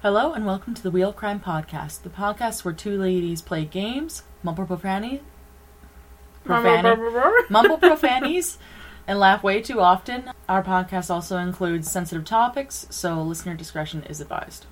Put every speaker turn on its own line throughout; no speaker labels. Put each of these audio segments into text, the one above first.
Hello and welcome to the Wheel Crime Podcast, the podcast where two ladies play games, mumble profanity, profanity, mumble profanities, and laugh way too often. Our podcast also includes sensitive topics, so listener discretion is advised.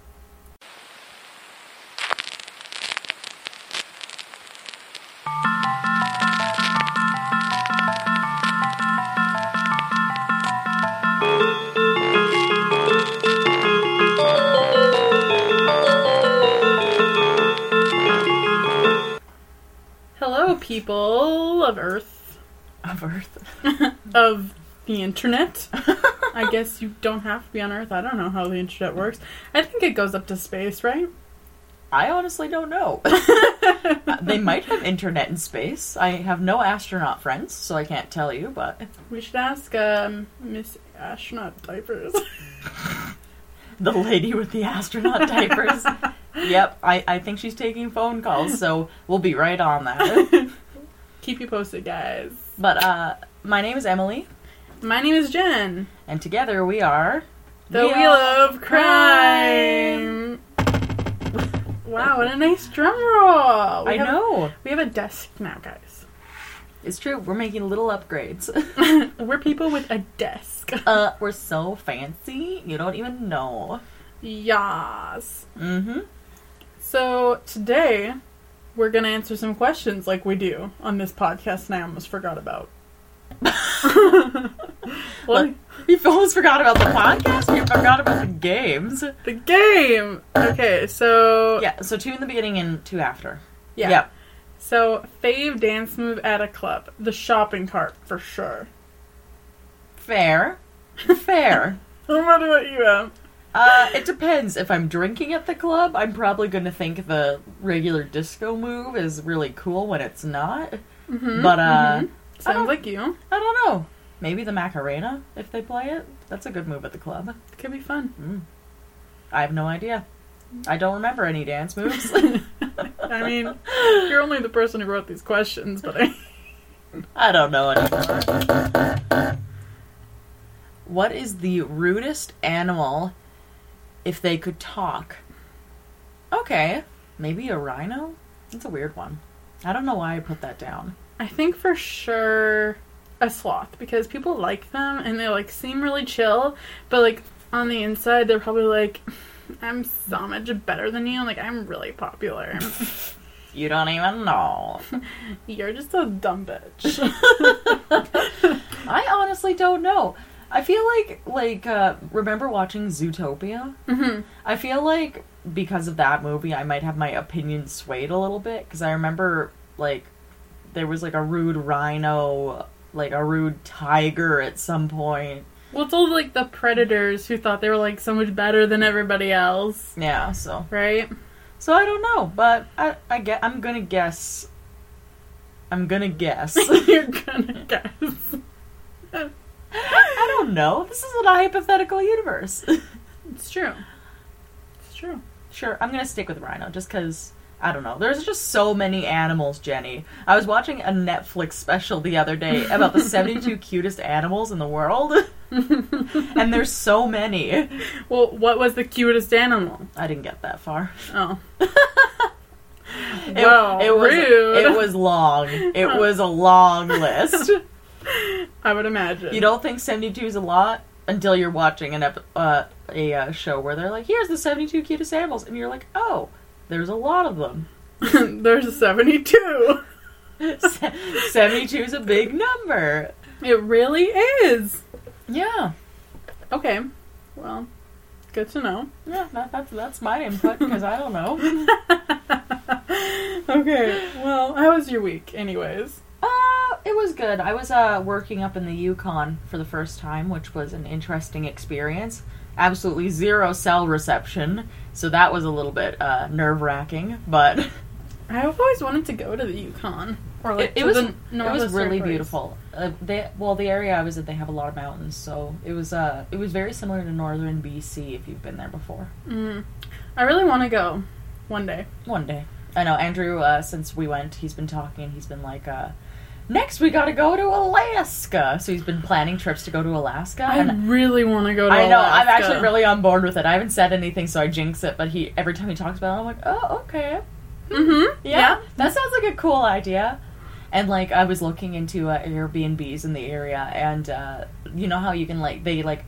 People of Earth,
Of Earth.
of the internet. I guess you don't have to be on Earth. I don't know how the internet works. I think it goes up to space, right?
I honestly don't know. they might have internet in space. I have no astronaut friends, so I can't tell you, but
We should ask um, Miss Astronaut Diapers.
the lady with the astronaut diapers. yep, I, I think she's taking phone calls, so we'll be right on that.
Keep you posted, guys.
But uh my name is Emily,
My name is Jenn.
and together we are
The Wheel of Crime. Wow, what a nice drum roll. We
I
have-
know.
We have a desk now, guys.
It's true. We're making little upgrades.
We're people with a desk.
uh we're so fancy. You don't even know.
Yas.
Mhm.
So today we're gonna answer some questions like we do on this podcast, and I almost forgot about. well,
you almost forgot about the podcast. You forgot about the games.
the game. Okay, so
Yeah, so two in the beginning and two after.
yeah.
Yep.
So fave dance move at a club, the shopping cart for sure.
Fair. Fair.
I wonder what you, Em?
Uh, it depends. If I'm drinking at the club, I'm probably going to think the regular disco move is really cool when it's not.
Mhm,
But, uh,
mhm. sounds like you.
I don't know. Maybe the Macarena, if they play it. That's a good move at the club.
It Could be fun.
Mm. I have no idea. I don't remember any dance moves.
I mean, you're only the person who wrote these questions, but I.
I don't know anymore. What is the rudest animal if they could talk? Okay, maybe a rhino? That's a weird one. I don't know why I put that down.
I think for sure a sloth because people like them and they like seem really chill, but like on the inside they're probably like, I'm so much better than you. Like I'm really popular.
You don't even know.
You're just a dumb bitch.
I honestly don't know. I feel like like uh remember watching Zootopia?
hmm
I feel like because of that movie I might have my opinion swayed a little bit cuz I remember like there was like a rude rhino, like a rude tiger at some point.
Well, it's all like the predators who thought they were like so much better than everybody else,
Yeah, so
right?
so I don't know, but I I get I'm going to guess I'm to guess.
You're gonna guess.
I don't know. This is a hypothetical universe.
It's true. It's true.
Sure, I'm gonna stick with Rhino just because I don't know. There's just so many animals, Jenny. I was watching a Netflix special the other day about the 72 cutest animals in the world, and there's so many.
Well, what was the cutest animal?
I didn't get that far.
Oh.
It,
Well,
it was
rude.
it was long. It was a long list.
I would imagine.
You don't think 72 is a lot until you're watching an ep- uh, a uh, show where they're like, "Here's the 72 cutest animals," and you're like, "Oh, there's a lot of them."
There's a 72.
72 is a big number.
It really is.
Yeah.
Okay. Well, good to know.
Yeah, that, that's that's my input because I don't know.
okay. Well, how was your week, anyways?
Uh, it was good. I was uh working up in the Yukon for the first time, which was an interesting experience. Absolutely zero cell reception, so that was a little bit uh, nerve wracking, but
I've always wanted to go to the Yukon or like
it, it was it was really beautiful. Uh, they well, the area I was in, they have a lot of mountains, so it was uh it was very similar to northern BC if you've been there before.
Mm. I really want to go one day.
One day. I know Andrew. Uh, since we went, he's been talking. He's been like, uh, next we got to go to Alaska. So he's been planning trips to go to Alaska.
I really want to go to Alaska.
I know I'm actually really on board with it. I haven't said anything, so I jinx it. But he every time he talks about it, I'm like, oh, okay,
Mm-hmm.
yeah, that sounds like a cool idea. And like I was looking into uh, Airbnbs in the area, and uh, you know how you can like they like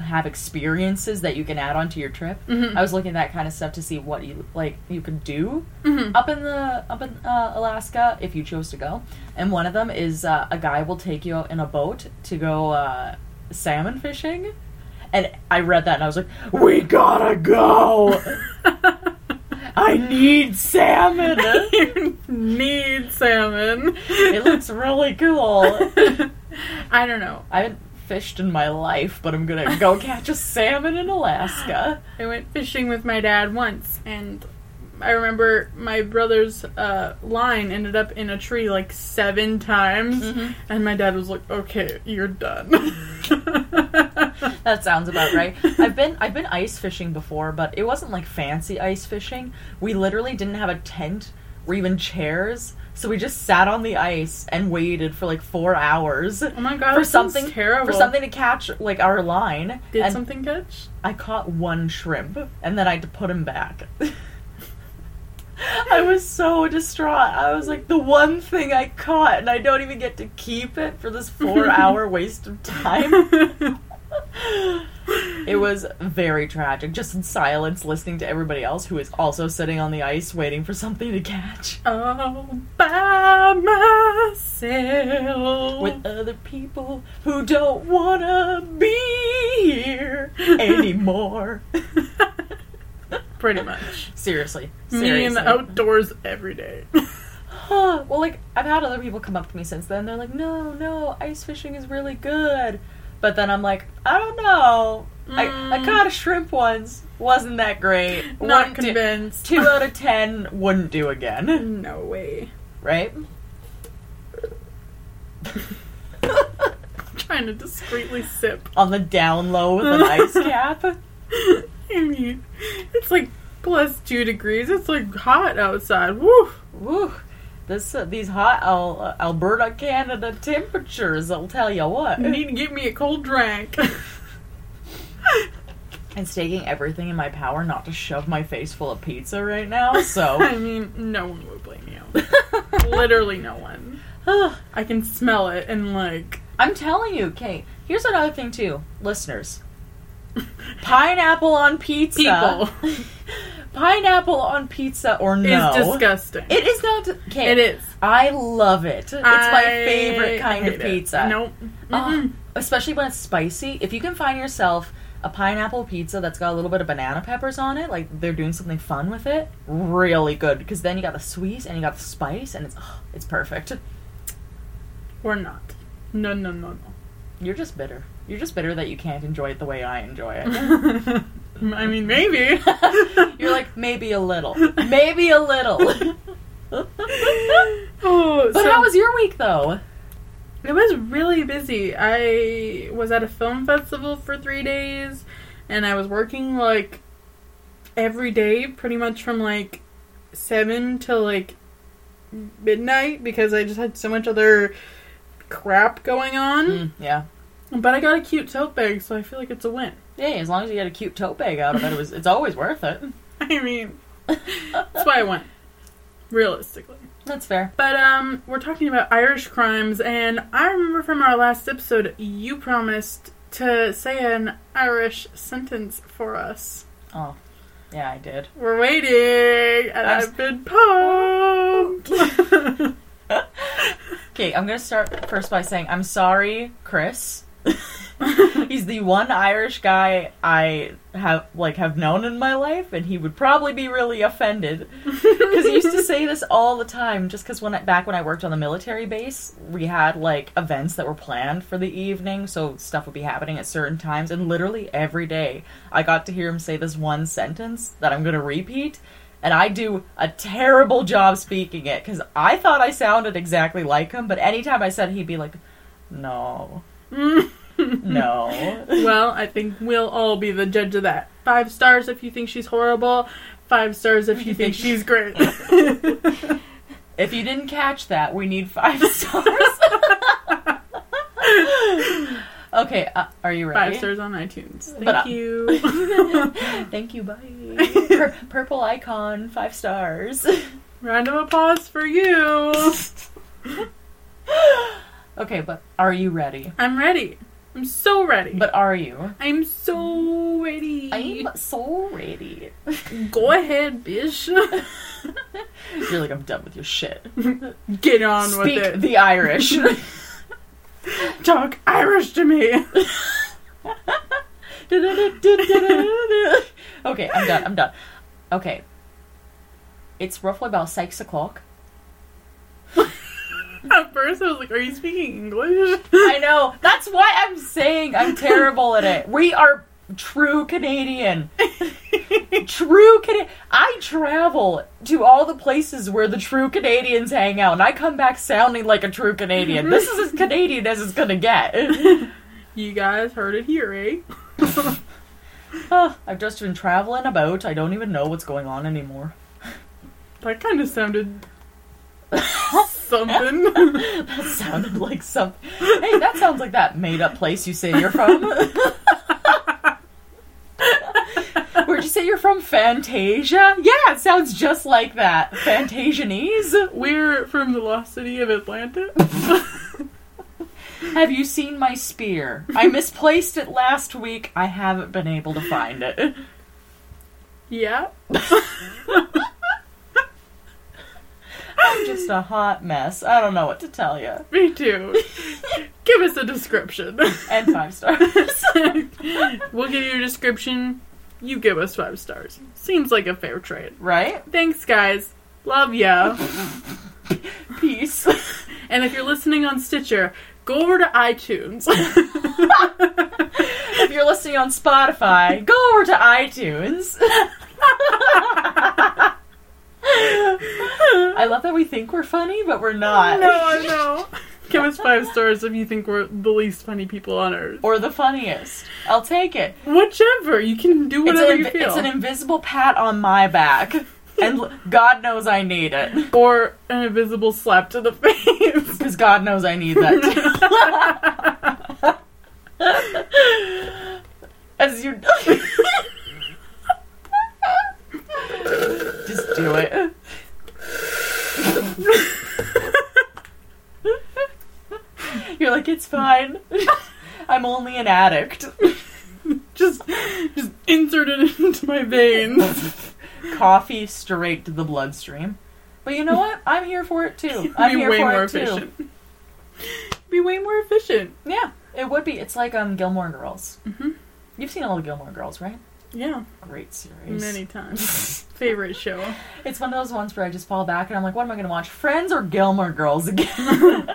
have experiences that you can add onto your trip.
Mhm.
I was looking at that kind of stuff to see what you like you could do
Mhm.
up in the up in uh, Alaska if you chose to go. And one of them is uh, a guy will take you in a boat to go uh, salmon fishing. And I read that and I was like, "We gotta go! I need salmon.
you need salmon.
it looks really cool."
I don't know.
I fished in my life, but I'm gonna go catch a salmon in Alaska.
I went fishing with my dad once, and I remember my brother's uh, line ended up in a tree like seven times,
Mhm.
and my dad was like, "Okay, you're done."
That sounds about right. I've been I've been ice fishing before, but it wasn't like fancy ice fishing. We literally didn't have a tent or even chairs, so we just sat on the ice and waited for like four hours
oh my god,
for something
terrible.
for something to catch like our line.
Did
and
something catch?
I caught one shrimp, and then I had to put him back. I was so distraught. I was like, the one thing I caught, and I don't even get to keep it for this four hour waste of time. It was very tragic, just in silence, listening to everybody else who is also sitting on the ice waiting for something to catch.
All by myself.
With other people who don't wanna be here anymore.
Pretty much.
seriously.
Me in the outdoors every day.
well, like I've had other people come up to me since then. They're like, "No, no, ice fishing is really good." But then I'm like, I don't know. I, I
Mm.
caught a shrimp once. Wasn't that great?
Not
do-
convinced.
two out of ten wouldn't do again,
No way.
right?
trying to discreetly sip.
On the down low with an ice cap.
I mean, it's like plus two degrees. It's like hot outside. Woo!
Woo. This uh, these hot Al- uh, Alberta, Canada temperatures. I'll tell you what.
I need to get me a cold drink.
It's taking everything in my power not to shove my face full of pizza right now. So.
I mean, no one would blame you. Literally no one. I can smell it and like
I'm telling you, Kate. Here's another thing too, listeners. Pineapple on pizza.
people.
Pineapple on pizza or no?
It's disgusting.
It is not. Kate,
it is.
I love it. It's my favorite kind of
hate it.
pizza.
Nope. Mm-mm.
especially when it's spicy. If you can find yourself a pineapple pizza that's got a little bit of banana peppers on it, like they're doing something fun with it, really good. Because then you got the sweet and you got the spice, and it's oh, it's perfect.
Or not. No, no, no, no,
You're just bitter. You're just bitter that you can't enjoy it the way I enjoy it.
I mean, maybe.
You're like maybe a little, maybe a little. but
oh, so
how was your week though?
It was really busy. I was at a film festival for three days, and I was working like every day, pretty much from like seven till like midnight because I just had so much other crap going on.
Mm, yeah,
But I got a cute tote bag, so I feel like it's a win.
Yeah. As long as you get a cute tote bag out of it, it was. It's always worth it.
I mean, that's why I went. Realistically.
That's fair.
But um, we're talking about Irish crimes, and I remember from our last episode, you promised to say an Irish sentence for us.
Oh, yeah, I did.
We're waiting, and I've been pumped.
Okay, I'm gonna start first by saying I'm sorry, Chris. He's the one Irish guy I have like have known in my life, and he would probably be really offended because he used to say this all the time. Just because when I, back when I worked on the military base, we had like events that were planned for the evening, so stuff would be happening at certain times, and literally every day I got to hear him say this one sentence that I'm gonna repeat. And I do a terrible job speaking it because I thought I sounded exactly like him, but anytime I said, he'd be like, "No, no.
Well, I think we'll all be the judge of that. Five stars if you think she's horrible, five stars if you think she's great.
if you didn't catch that, we need five stars. okay, uh, are you ready?
Five stars on iTunes. Thank
but, uh,
you.
thank you, bye. Pur- purple icon, five stars.
Round of applause for you.
okay, but are you ready?
I'm ready. I'm so ready.
But are you?
I'm so ready.
I'm so ready.
Go ahead, bitch.
You're like, I'm done with your shit.
Get on
Speak
with it.
the Irish.
Talk Irish to me.
okay, I'm done. I'm done. Okay. It's roughly about six o'clock.
At first, I was like, "Are you speaking English?"
I know. That's why I'm saying I'm terrible at it. We are true Canadian. True Canadian. I travel to all the places where the true Canadians hang out, and I come back sounding like a true Canadian. This is as Canadian as it's gonna get.
you guys heard it here, eh?
Oh, I've just been traveling about. I don't even know what's going on anymore.
That kind of sounded something.
That sounded like some. Hey, that sounds like that made up place you say you're from. Where'd you say you're from? Fantasia? Yeah, it sounds just like that. Fantasianese?
We're from the lost city of Atlanta.
Have you seen my spear? I misplaced it last week. I haven't been able to find it.
yeah.
I'm just a hot mess. I don't know what to tell you.
Me too. Give us a description.
And five stars.
we'll give you a description. You give us five stars. Seems like a fair trade.
right?
Thanks, guys. Love ya.
Peace.
And if you're listening on Stitcher, go over to iTunes.
if you're listening on Spotify, go over to iTunes. I love that we think we're funny, but we're not.
no, no. Give us five stars if you think we're the least funny people on earth.
Or the funniest. I'll take it.
Whichever. You can do whatever
an,
you
inv-
feel.
it's an invisible pat on my back. And l- God knows I need it.
or an invisible slap to the face.
Because God knows I need that. As you. Just do it. You're like, it's fine. I'm only an addict.
just, just insert it into my veins.
Coffee straight to the bloodstream. But you know what? I'm here for it too. I'm
Be
here
way
for
more
it too.
efficient. Be way more efficient.
Yeah, it would be. It's like um Gilmore Girls.
Mhm.
You've seen all the Gilmore Girls, right?
Yeah,
Great series.
many times. Favorite show.
It's one of those ones where I just fall back and I'm like, what am I going to watch? Friends or Gilmore Girls again?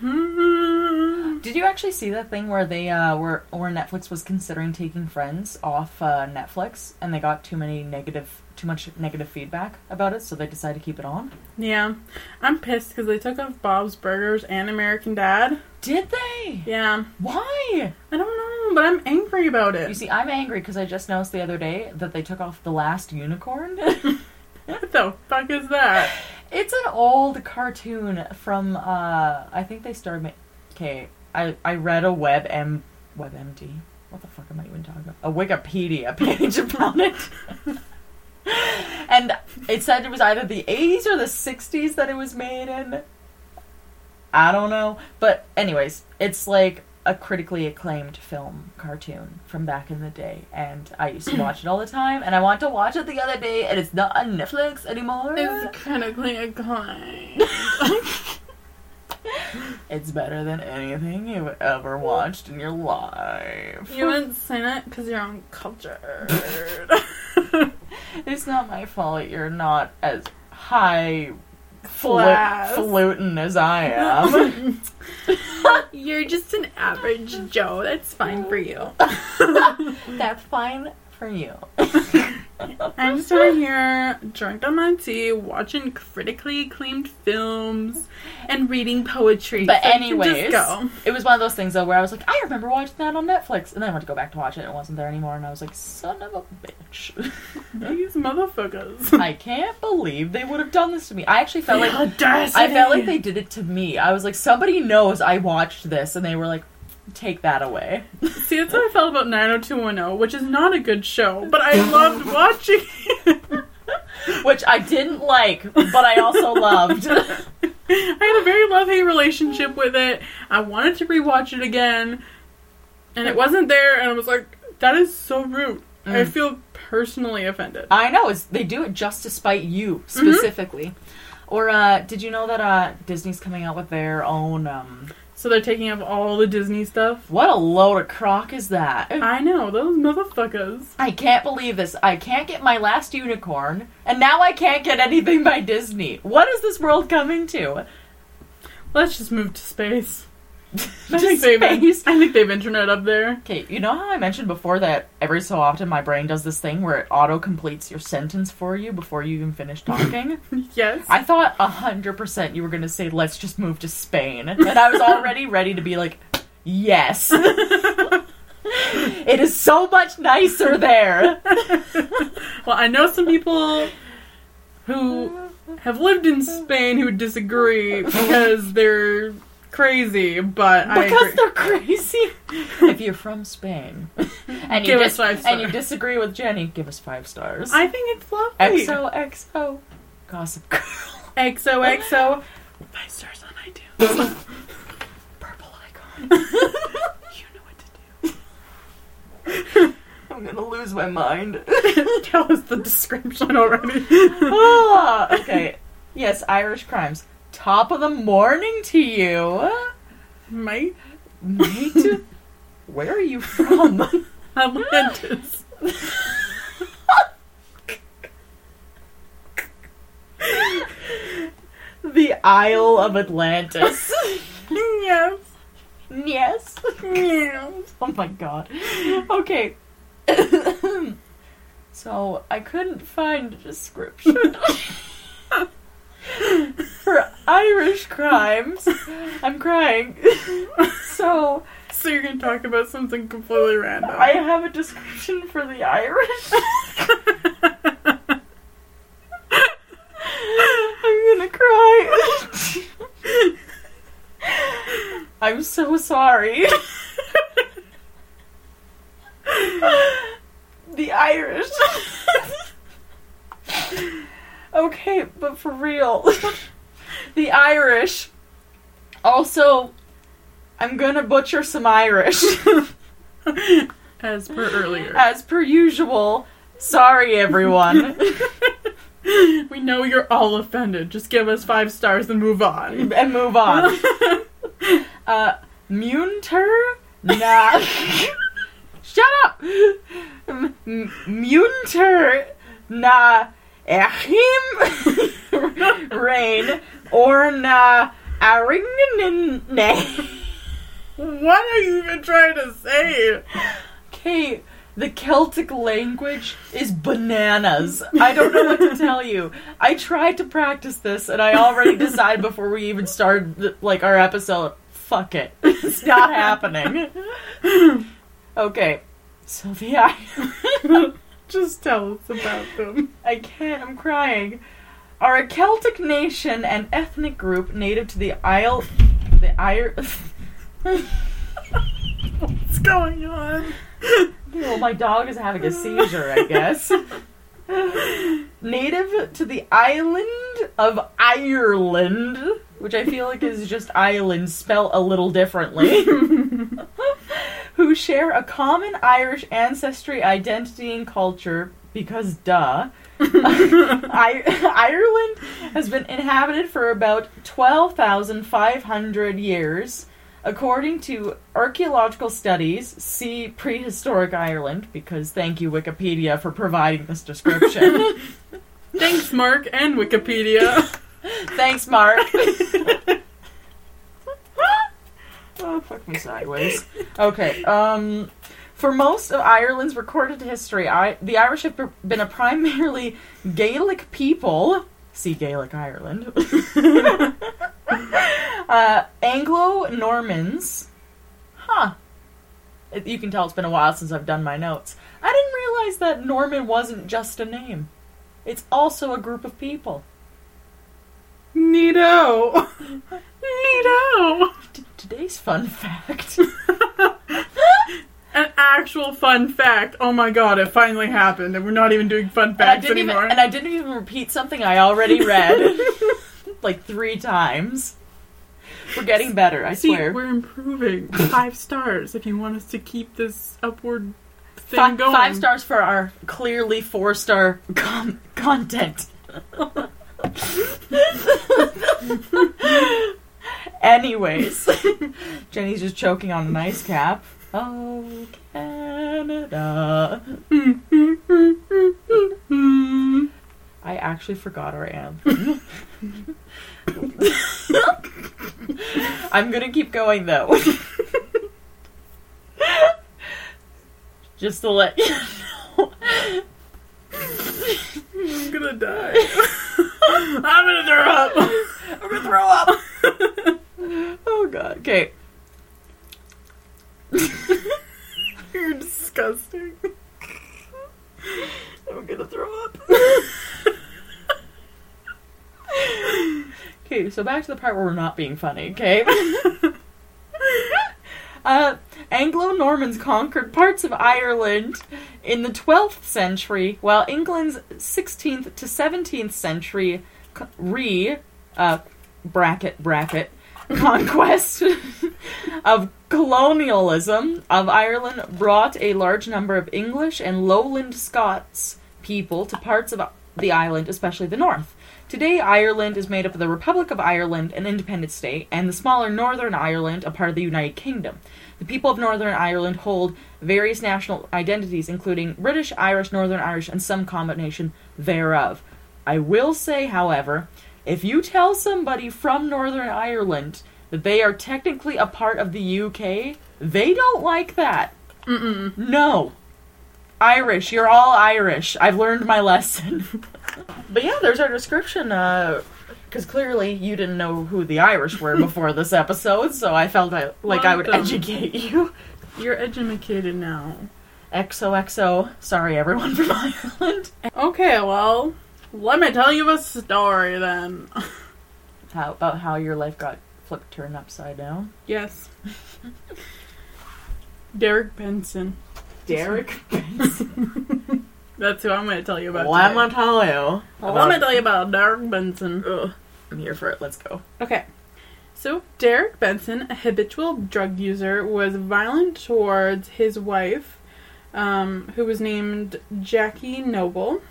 Did you actually see that thing where they uh were where Netflix was considering taking Friends off uh, Netflix and they got too many negative too much negative feedback about it, so they decided to keep it on?
Yeah, I'm pissed because they took off Bob's Burgers and American Dad.
Did they?
Yeah,
Why?
I don't know, but I'm angry about it.
You see, I'm angry because I just noticed the other day that they took off the last unicorn.
What the fuck is that?
It's an old cartoon from uh I think they started ma- okay, I I read a web m WebMD. What the fuck am I even talking about? A Wikipedia page about it. and it said it was either the 80s or the 60s that it was made in. I don't know, but anyways, it's like a critically acclaimed film cartoon from back in the day, and I used to watch it all the time. And I want to watch it the other day, and it's not on Netflix anymore.
It's critically acclaimed.
It's better than anything you've ever watched in your life.
You haven't seen it because you're uncultured.
It's not my fault you're not as high fluting as I am.
you're just an average Joe. That's fine for you.
That's fine for you.
I'm over here, drunk on my tea, watching critically acclaimed films and reading poetry.
But
So
anyways, it was one of those things though where I was like, I remember watching that on Netflix, and then I went to go back to watch it, and it wasn't there anymore, and I was like, son of a bitch.
These motherfuckers.
I can't believe they would have done this to me. I actually felt like
audacity.
I felt like they did it to me. I was like, somebody knows I watched this, and they were like, take that away.
See, that's how I felt about 90210, which is not a good show, but I loved watching it.
Which I didn't like, but I also loved.
I had a very love hate relationship with it. I wanted to rewatch it again, and it wasn't there, and I was like, that is so rude. I
Mm.
feel personally offended.
I know, it's, they do it just to spite you, specifically. Or, uh, did you know that, uh, Disney's coming out with their own, um,
So they're taking up all the Disney stuff.
what a load of crock is that?
I know, those motherfuckers.
I can't believe this. I can't get my last unicorn, and now I can't get anything by Disney. What is this world coming to?
Let's just move to space. I think they've? I think they've internet up there.
Okay, you know how I mentioned before that every so often my brain does this thing where it auto completes your sentence for you before you even finish talking?
Yes.
I thought a hundred percent you were gonna say let's just move to Spain, and I was already ready to be like, yes. it is so much nicer there.
well, I know some people who have lived in Spain who disagree because they're crazy, but I
Because
agree.
they're crazy. if you're from Spain and you
Give
dis-
us five
and you disagree with Jenny, give us five stars.
I think it's lovely.
XOXO Gossip Girl.
XOXO. Five stars on iTunes.
Purple icon.
you know what to do.
I'm gonna lose my mind.
Tell us the description already.
Ah, okay. Yes, Irish crimes. Top of the morning to you.
Mate,
Mate, where are you from?
Atlantis.
the Isle of Atlantis.
yes.
yes.
Yes.
Oh my god. Okay. so I couldn't find a description for Irish crimes. I'm crying. So
So you're gonna talk about something completely random.
I have a description for the Irish. I'm gonna cry. I'm so sorry. the Irish. Okay, but for real. the Irish. Also, I'm gonna butcher some Irish.
As per earlier.
As per usual. Sorry, everyone.
we know you're all offended. Just give us five stars and move on.
and move on. Uh, Munter? Nah. Shut up! M- Munter? Na. Achim? Rain. Or na. Aringen?
what are you even trying to say?
Okay, the Celtic language is bananas. I don't know what to tell you. I tried to practice this, and I already decided before we even started like our episode. Fuck it, it's not happening. Okay, so the I,
Just tell us about them.
I can't. I'm crying. Are a Celtic nation and ethnic group native to the Isle, the Ir.
What's going on?
Well, my dog is having a seizure, I guess. Native to the island of Ireland, which I feel like is just island spelt a little differently, who share a common Irish ancestry, identity, and culture, because duh. I- Ireland has been inhabited for about 12,500 years. According to archaeological studies, see prehistoric Ireland, because thank you, Wikipedia, for providing this description.
Thanks, Mark and Wikipedia.
Thanks, Mark. Oh, fuck me sideways. Okay, um. For most of Ireland's recorded history, I, the Irish have been a primarily Gaelic people. See Gaelic Ireland. uh, Anglo Normans. Huh. It- You can tell it's been a while since I've done my notes. I didn't realize that Norman wasn't just a name, it's also a group of people.
Neato. Neato.
Today's fun fact
an actual fun fact. Oh my god, it finally happened, and we're not even doing fun
And I
facts
didn't even,
anymore.
and I didn't even repeat something I already read like three times. We're getting better, I
See,
swear.
we're improving. Five stars if you want us to keep this upward thing
Five,
going.
five stars for our clearly four star com- content. Anyways, Jenny's just choking on an ice cap. Oh, Canada. I actually forgot our anthem. I'm gonna keep going though. Just to let you know.
I'm gonna die. I'm gonna throw up.
I'm gonna throw up. Oh god. Okay.
You're disgusting.
I'm gonna throw up. okay, so back to the part where we're not being funny, okay? uh, Anglo Normans conquered parts of Ireland in the 12th century, while England's 16th to 17th century re uh, bracket bracket conquest of colonialism of Ireland brought a large number of English and lowland Scots people to parts of the island, especially the north. Today, Ireland is made up of the Republic of Ireland, an independent state, and the smaller Northern Ireland, a part of the United Kingdom. The people of Northern Ireland hold various national identities, including British, Irish, Northern Irish, and some combination thereof. I will say, however, if you tell somebody from Northern Ireland that they are technically a part of the UK, they don't like that.
Mm-mm.
No. Irish, you're all Irish. I've learned my lesson. but yeah, there's our description. Uh, because clearly you didn't know who the Irish were before this episode, so I felt I, like I would educate you.
You're educated now.
XOXO. Sorry, everyone from Ireland.
Okay, well, let me tell you a story then.
How about how your life got flipped turned upside down?
Yes. Derek Benson.
Derek. Benson.
That's who I'm going to tell you about.
Let
today.
me tell you.
Well, let me tell you about Derek Benson.
Ugh, I'm here for it. Let's go.
Okay. So, Derek Benson, a habitual drug user, was violent towards his wife, um, who was named Jackie Noble.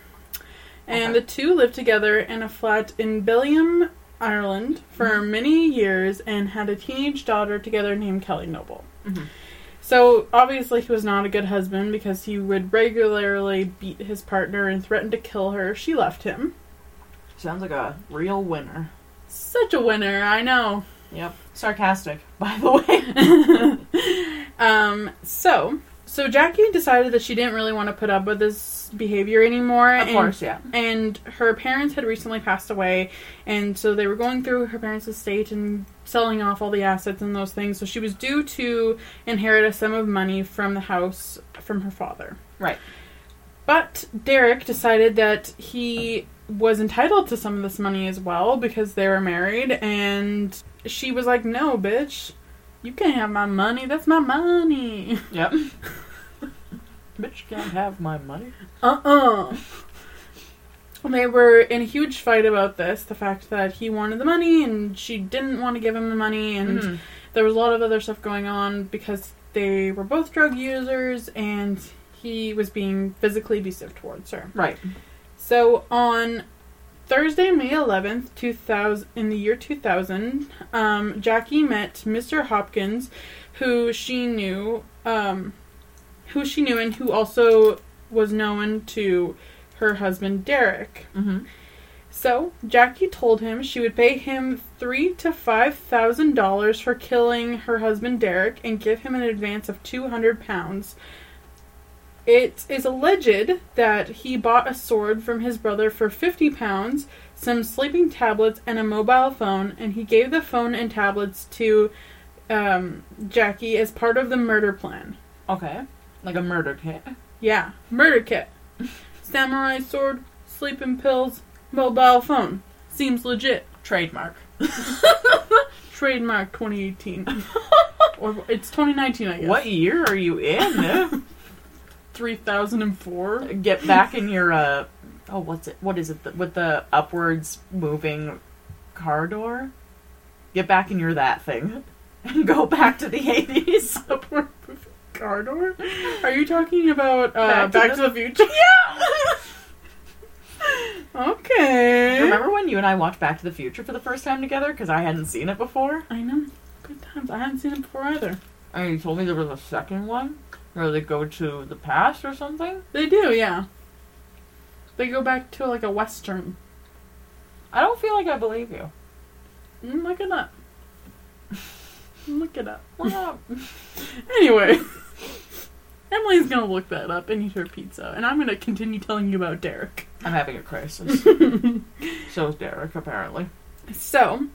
And
Okay.
the two lived together in a flat in Billiam, Ireland, for many years and had a teenage daughter together named Kelly Noble.
Mhm.
So, obviously, he was not a good husband because he would regularly beat his partner and threaten to kill her. if She left him.
Sounds like a real winner.
Such a winner, I know.
Yep. Sarcastic, by the way.
um, so, so Jackie decided that she didn't really want to put up with this behavior anymore.
Of
and,
course, yeah.
And her parents had recently passed away, and so they were going through her parents' estate and selling off all the assets and those things. So she was due to inherit a sum of money from the house from her father.
Right.
But Derek decided that he was entitled to some of this money as well because they were married, and she was like, "No, bitch, you can't have my money. That's my money."
Yep. Bitch can't have my money.
Uh uh They were in a huge fight about this. The fact that he wanted the money and she didn't want to give him the money, and
Mhm.
there was a lot of other stuff going on because they were both drug users and he was being physically abusive towards her.
Right.
So on Thursday, May 11th, 2000, in the year 2000, um, Jackie met Mr. Hopkins, who she knew, um, who she knew and who also was known to her husband Derek.
Mm-hmm.
So Jackie told him she would pay him three to five thousand dollars for killing her husband Derek and give him an advance of two hundred pounds. It is alleged that he bought a sword from his brother for fifty pounds, some sleeping tablets, and a mobile phone, and he gave the phone and tablets to um, Jackie as part of the murder plan.
Okay. Like a murder kit.
Yeah, murder kit, samurai sword, sleeping pills, mobile phone. Seems legit.
Trademark.
Trademark 2018. or it's 2019, I guess.
what year are you in?
3004?
Get back in your uh oh what's it what is it the, with the upwards moving car door? Get back in your that thing and go back to the 80s.
Upward car door? Are you talking about uh,
Back
Back,
to
to, the, Future? Yeah. okay.
Remember when you and I watched Back to the Future for the first time together because I hadn't seen it before?
I know. Good times. I hadn't seen it before either.
And you told me there was a second one where they go to the past or something.
They do, yeah. They go back to like a western.
I don't feel like I believe you.
Mm, Look it up. Look it up. Anyway, Emily's gonna look that up and eat her pizza, and I'm gonna continue telling you about Derek.
I'm having a crisis. so is Derek, apparently.
So,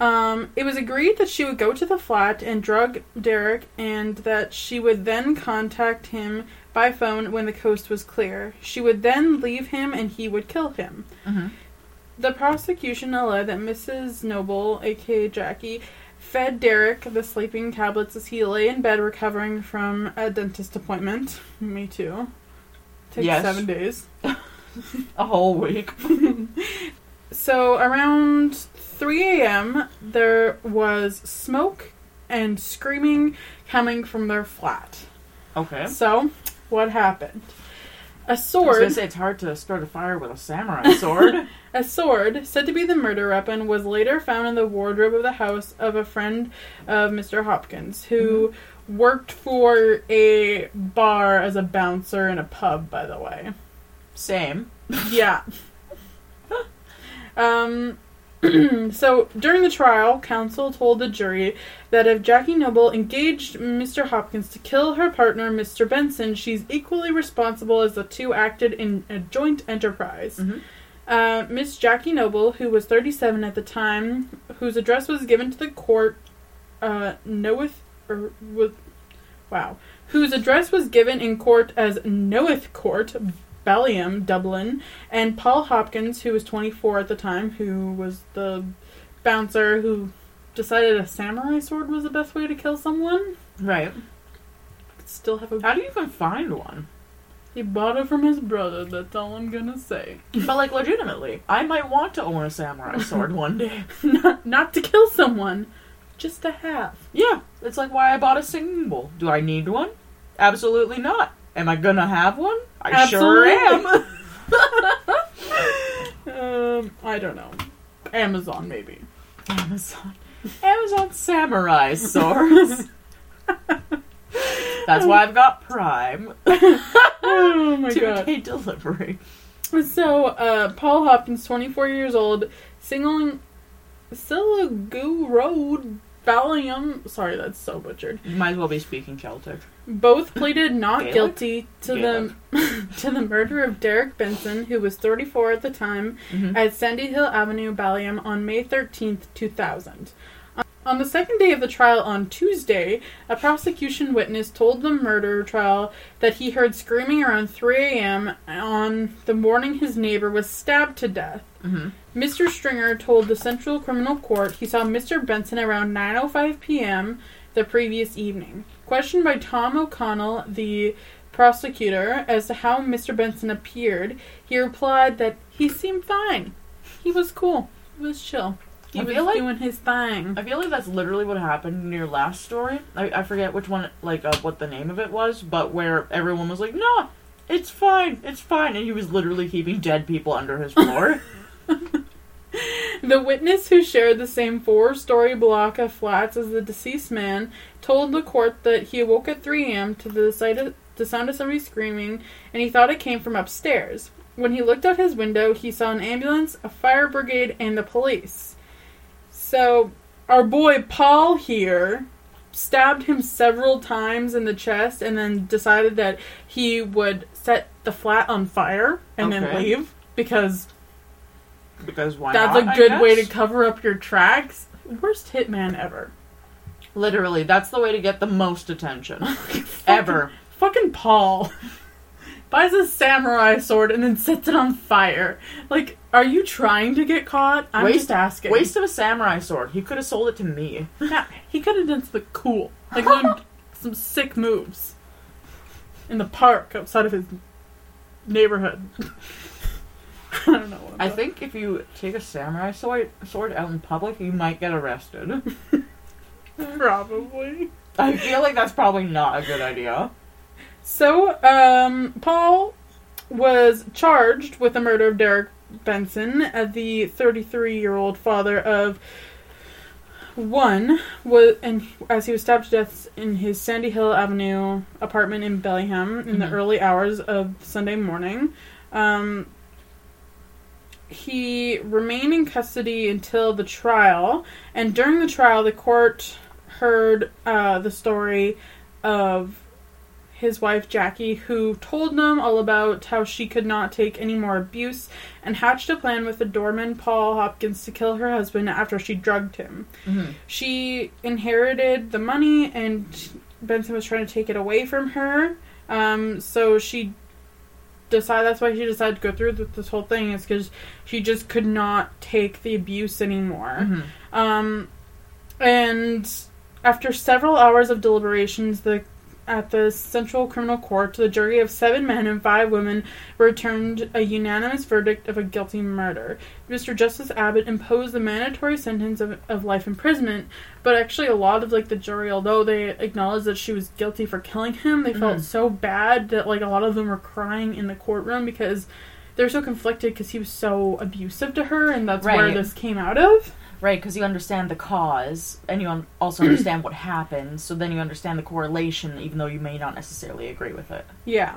um, it was agreed that she would go to the flat and drug Derek, and that she would then contact him by phone when the coast was clear. She would then leave him, and he would kill him.
Mm-hmm.
The prosecution alleged that Mrs. Noble, aka Jackie, fed Derek the sleeping tablets as he lay in bed recovering from a dentist appointment. Me too. Takes
Yes.
seven days.
A whole week.
So around 3 a.m., there was smoke and screaming coming from their flat.
Okay.
So, what happened? A
I was
sword,
say it's hard to start a fire with a samurai sword.
a sword said to be the murder weapon, was later found in the wardrobe of the house of a friend of Mr. Hopkins, who worked for a bar as a bouncer in a pub. By the way,
Same.
yeah. um, so during the trial, counsel told the jury that if Jackie Noble engaged Mr. Hopkins to kill her partner, Mr. Benson, she's equally responsible as the two acted in a joint enterprise.
Mhm.
Uh, Miss Jackie Noble, who was 37 at the time, whose address was given to the court, uh, knoweth, or was, wow, whose address was given in court as Knoweth Court, Ballium, Dublin, and Paul Hopkins, who was 24 at the time, who was the bouncer who decided a samurai sword was the best way to kill someone.
Right.
Still have a.
How do you even find one?
He bought it from his brother. That's all I'm gonna say.
But like legitimately, I might want to own a samurai sword one day.
not, not to kill someone, just to have.
Yeah, it's like why I bought a singing bowl. Do I need one? Absolutely not. Am I gonna have one? I sure am.
um, I don't know. Amazon maybe.
Amazon. Amazon samurai swords. That's why I've got Prime.
Oh my
Two
god.
day delivery.
So, uh, Paul Hopkins, 24 years old, singling Siligoo Road, Ballium. Sorry, that's so butchered.
You might as well be speaking Celtic.
Both pleaded not
Gaelic?
guilty to
Gaelic.
the to the murder of Derek Benson, who was 34 at the time,
Mhm.
at Sandy Hill Avenue, Ballium, on May 13, 2000. On the second day of the trial on Tuesday, a prosecution witness told the murder trial that he heard screaming around 3 a.m. on the morning his neighbor was stabbed to death.
hmm
Mr. Stringer told the Central Criminal Court he saw Mr. Benson around 9:05 p.m. the previous evening. Questioned by Tom O'Connell, the prosecutor, as to how Mr. Benson appeared, he replied that he seemed fine. He was cool. He was chill. He
I
was
like-
doing his thing.
I feel like that's literally what happened in your last story. I, I forget which one, like uh, what the name of it was, but where everyone was like, "No, it's fine, it's fine," and he was literally keeping dead people under his floor.
The witness who shared the same four story block of flats as the deceased man told the court that he awoke at 3 a.m. to the, sight of, the sound of somebody screaming and he thought it came from upstairs. When he looked out his window, he saw an ambulance, a fire brigade, and the police. So, our boy Paul here stabbed him several times in the chest and then decided that he would set the flat on fire and then leave because
because why
that's
not?
a
I
good way to cover up your tracks. Worst hitman ever.
Literally, that's the way to get the most attention ever.
Fucking Paul. buys a samurai sword, and then sets it on fire. Like, are you trying to get caught? I'm
Waste-
just asking.
Waste of a samurai sword. He could have sold it to me.
Yeah, he could have done something cool, like learned some sick moves in the park outside of his neighborhood. I don't know. What
I
about-
think if you take a samurai sword sword out in public, you might get arrested.
probably.
I feel like that's probably not a good idea.
So, um, Paul was charged with the murder of Derek Benson, uh, the 33-year-old father of one, was and as he was stabbed to death in his Sandy Hill Avenue apartment in Bellingham in the
Mhm.
early hours of Sunday morning. Um, he remained in custody until the trial, and during the trial, the court heard uh, the story of his wife Jackie, who told them all about how she could not take any more abuse and hatched a plan with the doorman Paul Hopkins to kill her husband after she drugged him.
Mm-hmm.
She inherited the money, and Benson was trying to take it away from her. Um, so she decided that's why she decided to go through with this whole thing is because she just could not take the abuse anymore.
Mm-hmm.
Um, and after several hours of deliberations, the at the Central Criminal Court, the jury of seven men and five women returned a unanimous verdict of a guilty murder. Mr. Justice Abbott imposed the mandatory sentence of, of life imprisonment, but actually a lot of like the jury, although they acknowledged that she was guilty for killing him, they felt
Mhm.
so bad that like a lot of them were crying in the courtroom because they're so conflicted because he was so abusive to her, and that's where this came out of.
Right, because you understand the cause, and you un- also understand what happened, so then you understand the correlation, even though you may not necessarily agree with it.
Yeah.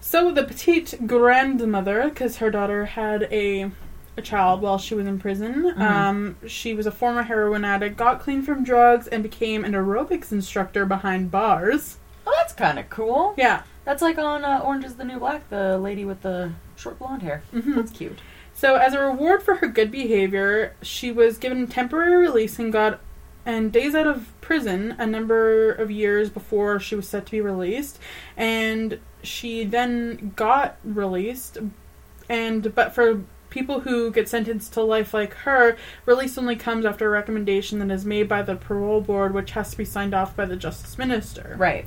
So the petite grandmother, because her daughter had a a child while she was in prison,
Mhm.
um, she was a former heroin addict, got clean from drugs, and became an aerobics instructor behind bars.
Well, that's kind of cool.
Yeah.
That's like on uh, Orange is the New Black, the lady with the short blonde hair.
hmm
That's cute.
So as a reward for her good behavior, she was given temporary release and got and days out of prison a number of years before she was set to be released and she then got released and but for people who get sentenced to life like her release only comes after a recommendation that is made by the parole board which has to be signed off by the justice minister
Right.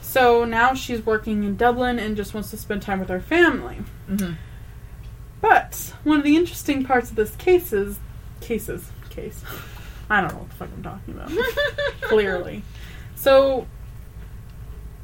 so now she's working in dublin and just wants to spend time with her family
Mm-hmm.
But one of the interesting parts of this case is cases case. I don't know what the fuck I'm talking about. Clearly. So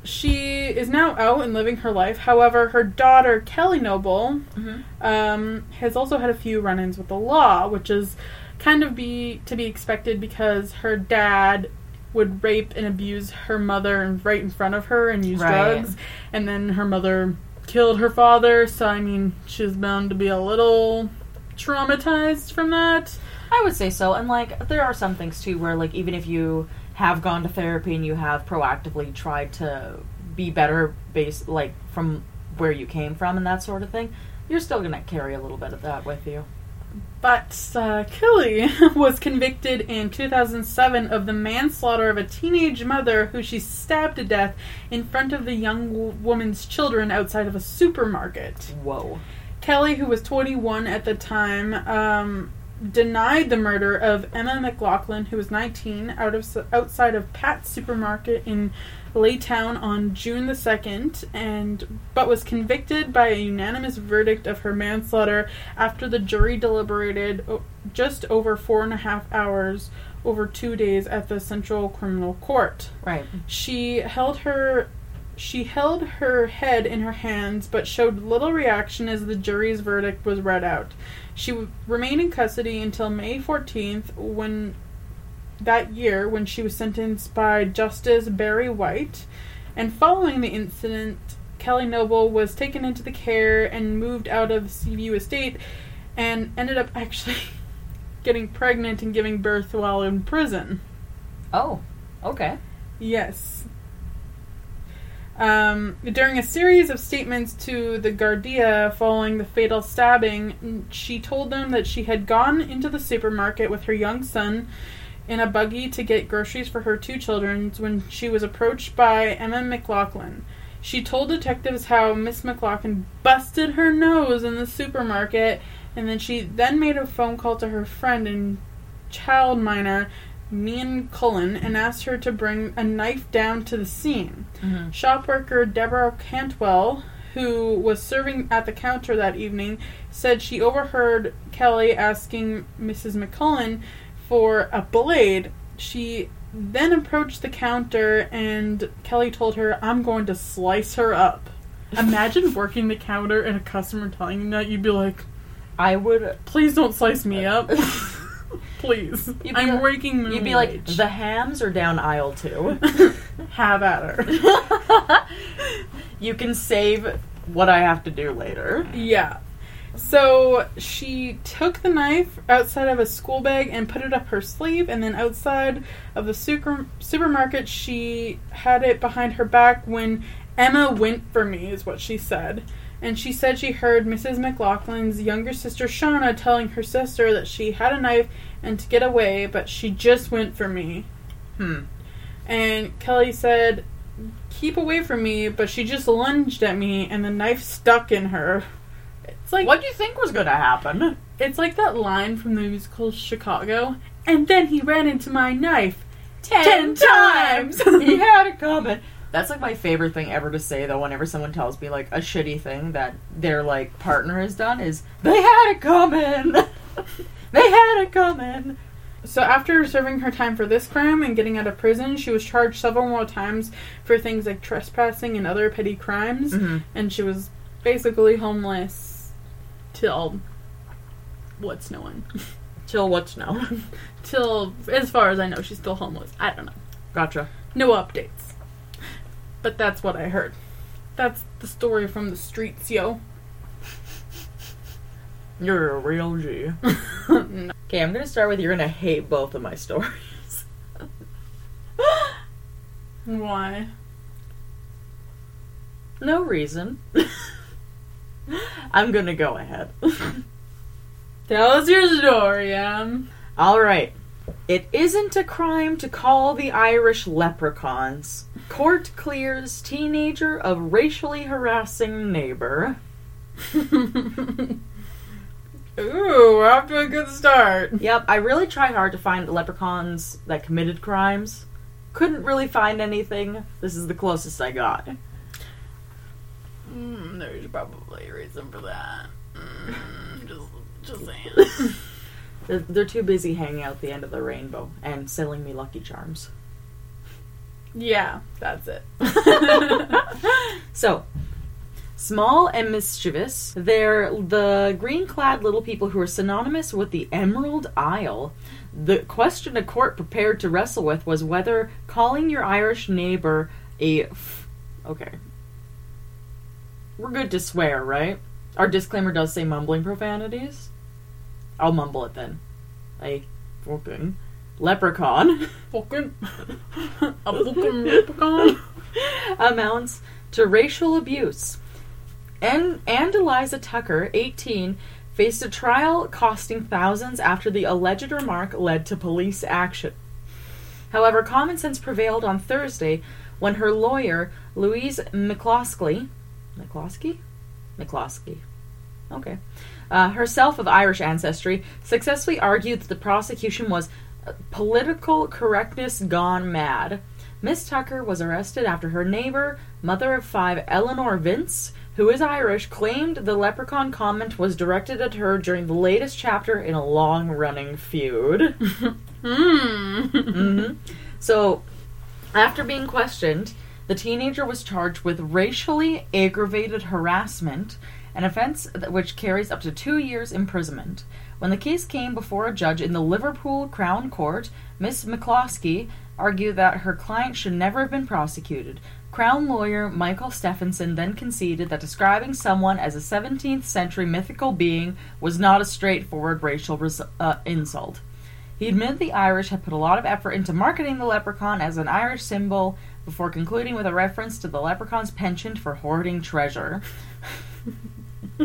she is now out and living her life. However, her daughter Kelly Noble
Mm-hmm.
um, has also had a few run-ins with the law, which is kind of be to be expected because her dad would rape and abuse her mother right in front of her and use
Right.
drugs, and then her mother killed her father. So I mean, she's bound to be a little traumatized from that.
I would say so. And like there are some things too where like even if you have gone to therapy and you have proactively tried to be better based like from where you came from and that sort of thing, you're still gonna carry a little bit of that with you.
But uh, Kelly was convicted in 2007 of the manslaughter of a teenage mother who she stabbed to death in front of the young w- woman's children outside of a supermarket.
Whoa.
Kelly, who was 21 at the time, um, denied the murder of Emma McLaughlin, who was 19, out of outside of Pat's supermarket in Laytown on June the 2nd, and but was convicted by a unanimous verdict of her manslaughter after the jury deliberated just over four and a half hours over two days at the Central Criminal Court.
Right.
She held her she held her head in her hands but showed little reaction as the jury's verdict was read out. She w- remained in custody until May 14th when that year when she was sentenced by Justice Barry White. And following the incident, Kelly Noble was taken into the care and moved out of the Seaview estate and ended up actually getting pregnant and giving birth while in prison.
Oh. Okay.
Yes. Um, during a series of statements to the Guardia following the fatal stabbing, she told them that she had gone into the supermarket with her young son in a buggy to get groceries for her two children when she was approached by Emma McLaughlin. She told detectives how Miss McLaughlin busted her nose in the supermarket, and then she then made a phone call to her friend and child miner, Mian Cullen, and asked her to bring a knife down to the scene.
Mhm.
Shop worker Deborah Cantwell, who was serving at the counter that evening, said she overheard Kelly asking Mrs. McCullen for a blade. She then approached the counter and Kelly told her, I'm going to slice her up. Imagine working the counter and a customer telling you that. You'd be like,
I would.
please don't slice me up. please. I'm
like-
working minimum
You'd be like,
wage.
the hams are down aisle two.
Have at her.
you can save what I have to do later.
Yeah. So she took the knife outside of a school bag and put it up her sleeve, and then outside of the super- supermarket, she had it behind her back when Emma went for me, is what she said. And she said she heard Mrs. McLaughlin's younger sister Shauna telling her sister that she had a knife and to get away, but she just went for me.
Hmm.
And Kelly said, Keep away from me, but she just lunged at me and the knife stuck in her. It's like
What do you think was going to happen?
it's like that line from the musical Chicago. And then he ran into my knife ten times.
he had it coming. That's like my favorite thing ever to say though. Whenever someone tells me like a shitty thing that their like partner has done, is they had it coming. they had it coming.
So after serving her time for this crime and getting out of prison, she was charged several more times for things like trespassing and other petty crimes,
Mhm.
and she was basically homeless till what's known.
Till what's now?
till as far as I know, she's still homeless. I don't know.
Gotcha.
No updates. But that's what I heard. That's the story from the streets, yo.
You're a real G.
No.
Okay, I'm gonna start with you're gonna hate both of my stories.
Why?
no reason. I'm gonna go ahead.
Tell us your story, Em.
All right. It isn't a crime to call the Irish leprechauns. Court clears teenager of racially harassing neighbor.
Ooh, we're off to a good start.
Yep, I really tried hard to find leprechauns that committed crimes. Couldn't really find anything. This is the closest I got.
Mm, there's probably a reason for that. Mm, just, just saying.
They're, they're too busy hanging out at the end of the rainbow and selling me Lucky Charms.
yeah, that's it.
So, small and mischievous, they're the green clad little people who are synonymous with the Emerald Isle. The question a court prepared to wrestle with was whether calling your Irish neighbor a. F- okay. We're good to swear, right? Our disclaimer does say mumbling profanities. I'll mumble it then. A fucking leprechaun.
fucking a fucking leprechaun.
amounts to racial abuse. And, and Eliza Tucker, 18, faced a trial costing thousands after the alleged remark led to police action. However, common sense prevailed on Thursday when her lawyer, Louise McCloskey, McCloskey? McCloskey. Okay. Uh, herself of Irish ancestry, successfully argued that the prosecution was uh, political correctness gone mad. Miss Tucker was arrested after her neighbor, mother of five, Eleanor Vince, who is Irish, claimed the leprechaun comment was directed at her during the latest chapter in a long running feud.
Hmm.
hmm So, after being questioned, the teenager was charged with racially aggravated harassment, an offense which carries up to two years imprisonment. When the case came before a judge in the Liverpool Crown Court, Miss McCloskey argued that her client should never have been prosecuted. Crown lawyer Michael Stephenson then conceded that describing someone as a 17th century mythical being was not a straightforward racial res- uh, insult. He admitted the Irish had put a lot of effort into marketing the leprechaun as an Irish symbol before concluding with a reference to the leprechaun's penchant for hoarding treasure.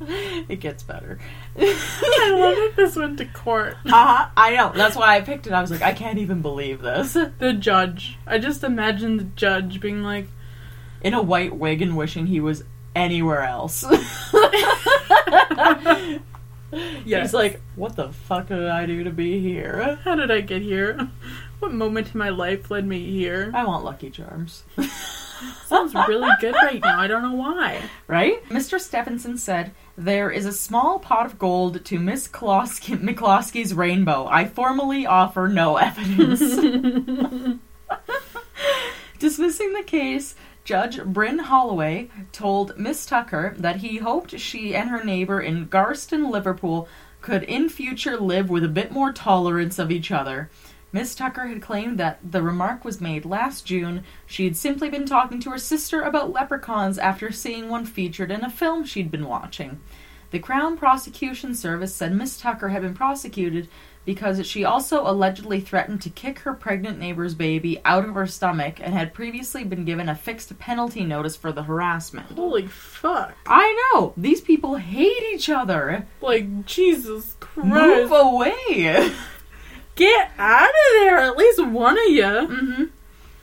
it gets better.
I love that this went to court.
Uh-huh, I know. That's why I picked it. I was like, I can't even believe this.
The judge. I just imagine the judge being like,
In a white wig and wishing he was anywhere else.
Yes.
He's like, what the fuck did I do to be here?
How did I get here? What moment in my life led me here?
I want Lucky Charms.
Sounds really good right now. I don't know why.
Right? Mr. Stephenson said, There is a small pot of gold to Miss Klosky- McCloskey's rainbow. I formally offer no evidence. Dismissing the case, Judge Bryn Holloway told Miss Tucker that he hoped she and her neighbor in Garston, Liverpool, could in future live with a bit more tolerance of each other. Miss Tucker had claimed that the remark was made last June. She had simply been talking to her sister about leprechauns after seeing one featured in a film she'd been watching. The Crown Prosecution Service said Miss Tucker had been prosecuted because she also allegedly threatened to kick her pregnant neighbor's baby out of her stomach and had previously been given a fixed penalty notice for the harassment.
Holy fuck.
I know! These people hate each other!
Like, Jesus Christ.
Move away!
Get out of there, at least one of you.
Mm-hmm.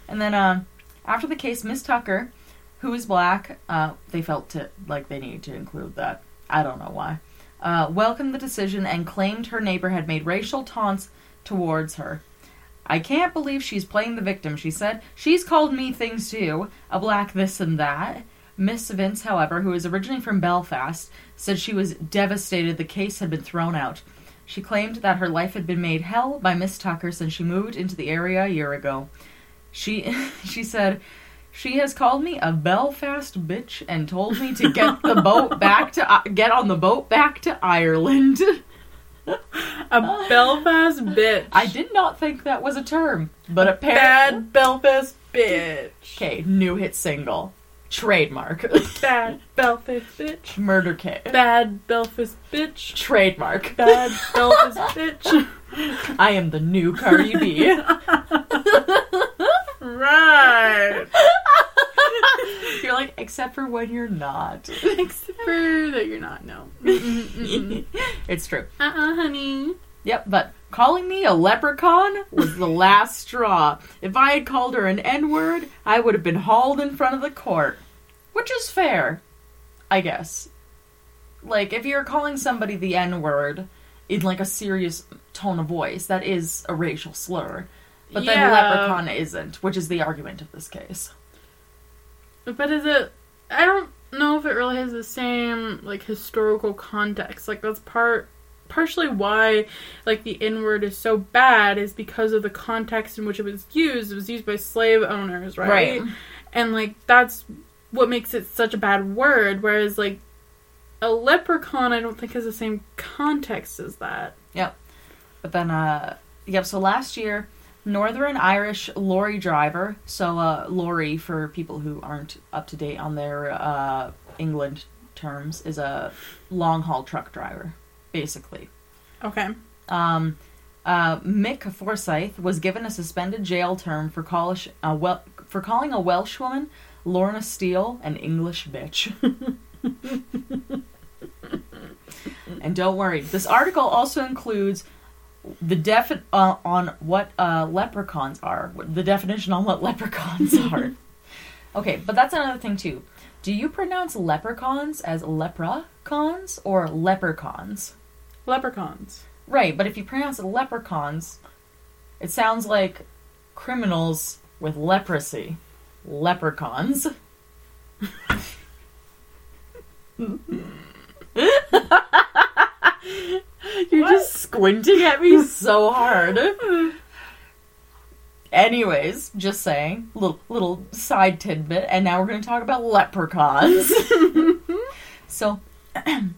And then, um, after the case, Miss Tucker, who is black, uh, they felt to, like they needed to include that. I don't know why. Uh, welcomed the decision and claimed her neighbor had made racial taunts towards her. I can't believe she's playing the victim, she said. She's called me things too, a black this and that. Miss Vince, however, who is originally from Belfast, said she was devastated the case had been thrown out. She claimed that her life had been made hell by Miss Tucker since she moved into the area a year ago. She she said she has called me a Belfast bitch and told me to get the boat back to uh, get on the boat back to Ireland.
A Belfast bitch.
I did not think that was a term, but apparently
Bad Belfast bitch.
Okay, new hit single. Trademark.
Bad Belfast bitch.
Murder case.
Bad Belfast bitch.
Trademark.
Bad Belfast bitch.
I am the new Cardi B.
Right.
You're like, except for when you're not.
Except for that you're not. No.
It's true.
Uh-uh, honey.
Yep, but calling me a leprechaun was the last straw. If I had called her an N word, I would have been hauled in front of the court. Which is fair, I guess. Like, if you're calling somebody the N word in like a serious tone of voice, that is a racial slur. But then
Yeah.
leprechaun isn't, which is the argument of this case.
But is it? I don't know if it really has the same like historical context. Like that's part, partially why like the N word is so bad is because of the context in which it was used. It was used by slave owners, right?
Right.
And like that's what makes it such a bad word. Whereas like a leprechaun, I don't think has the same context as that. Yep.
But then, uh, yep, so last year, Northern Irish lorry driver, so uh, lorry for people who aren't up to date on their uh, England terms, is a long haul truck driver, basically.
Okay.
Um, uh, Mick Forsyth was given a suspended jail term for, callish, uh, for calling a Welsh woman, Lorna Steele, an English bitch. and don't worry, this article also includes the defi- uh, on what uh, leprechauns are, the definition on what leprechauns are. okay, but that's another thing too. Do you pronounce leprechauns as leprechauns or leprechauns?
Leprechauns.
Right, but if you pronounce it leprechauns, it sounds like criminals with leprosy. Leprechauns. You're
What?
just squinting at me so hard. Anyways, just saying, little little side tidbit, and now we're going to talk about leprechauns. so, the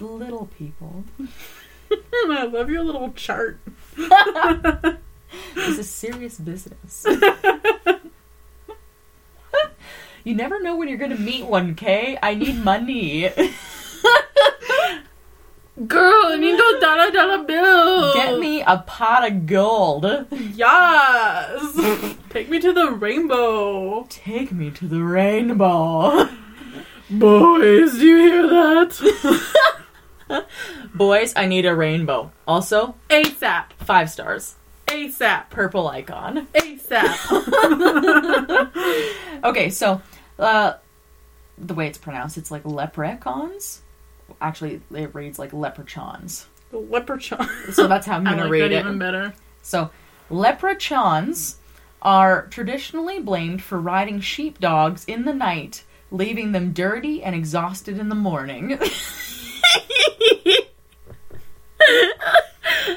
little people.
I love your little chart.
It's a serious business. You never know when you're gonna meet one, Kay. I need money.
Girl, I need those dollar dollar bills.
Get me a pot of gold.
Yes. Take me to the rainbow.
Take me to the rainbow.
Boys, do you hear that?
Boys, I need a rainbow. Also,
ASAP.
five stars.
ASAP.
Purple icon.
ASAP.
Okay, so uh, the way it's pronounced, it's like leprechauns. Actually, it reads like leprechauns.
Leprechaun.
So that's how I'm gonna
like
read it.
even better.
So, leprechauns are traditionally blamed for riding sheepdogs in the night, leaving them dirty and exhausted in the morning.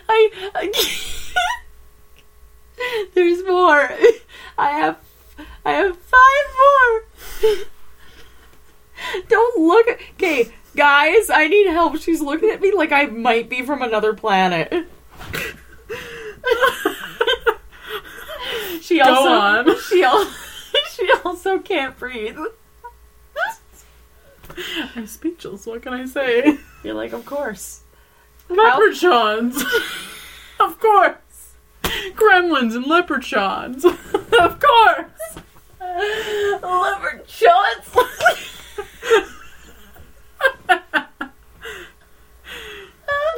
I, I There's more. I have I have five more. Don't look at Okay, guys, I need help. She's looking at me like I might be from another planet. she
Go
also
on.
she also she also can't breathe.
I'm speechless. What can I say?
You're like, of course.
Leprechauns. of course. Gremlins and leprechauns. of course.
Leprechauns.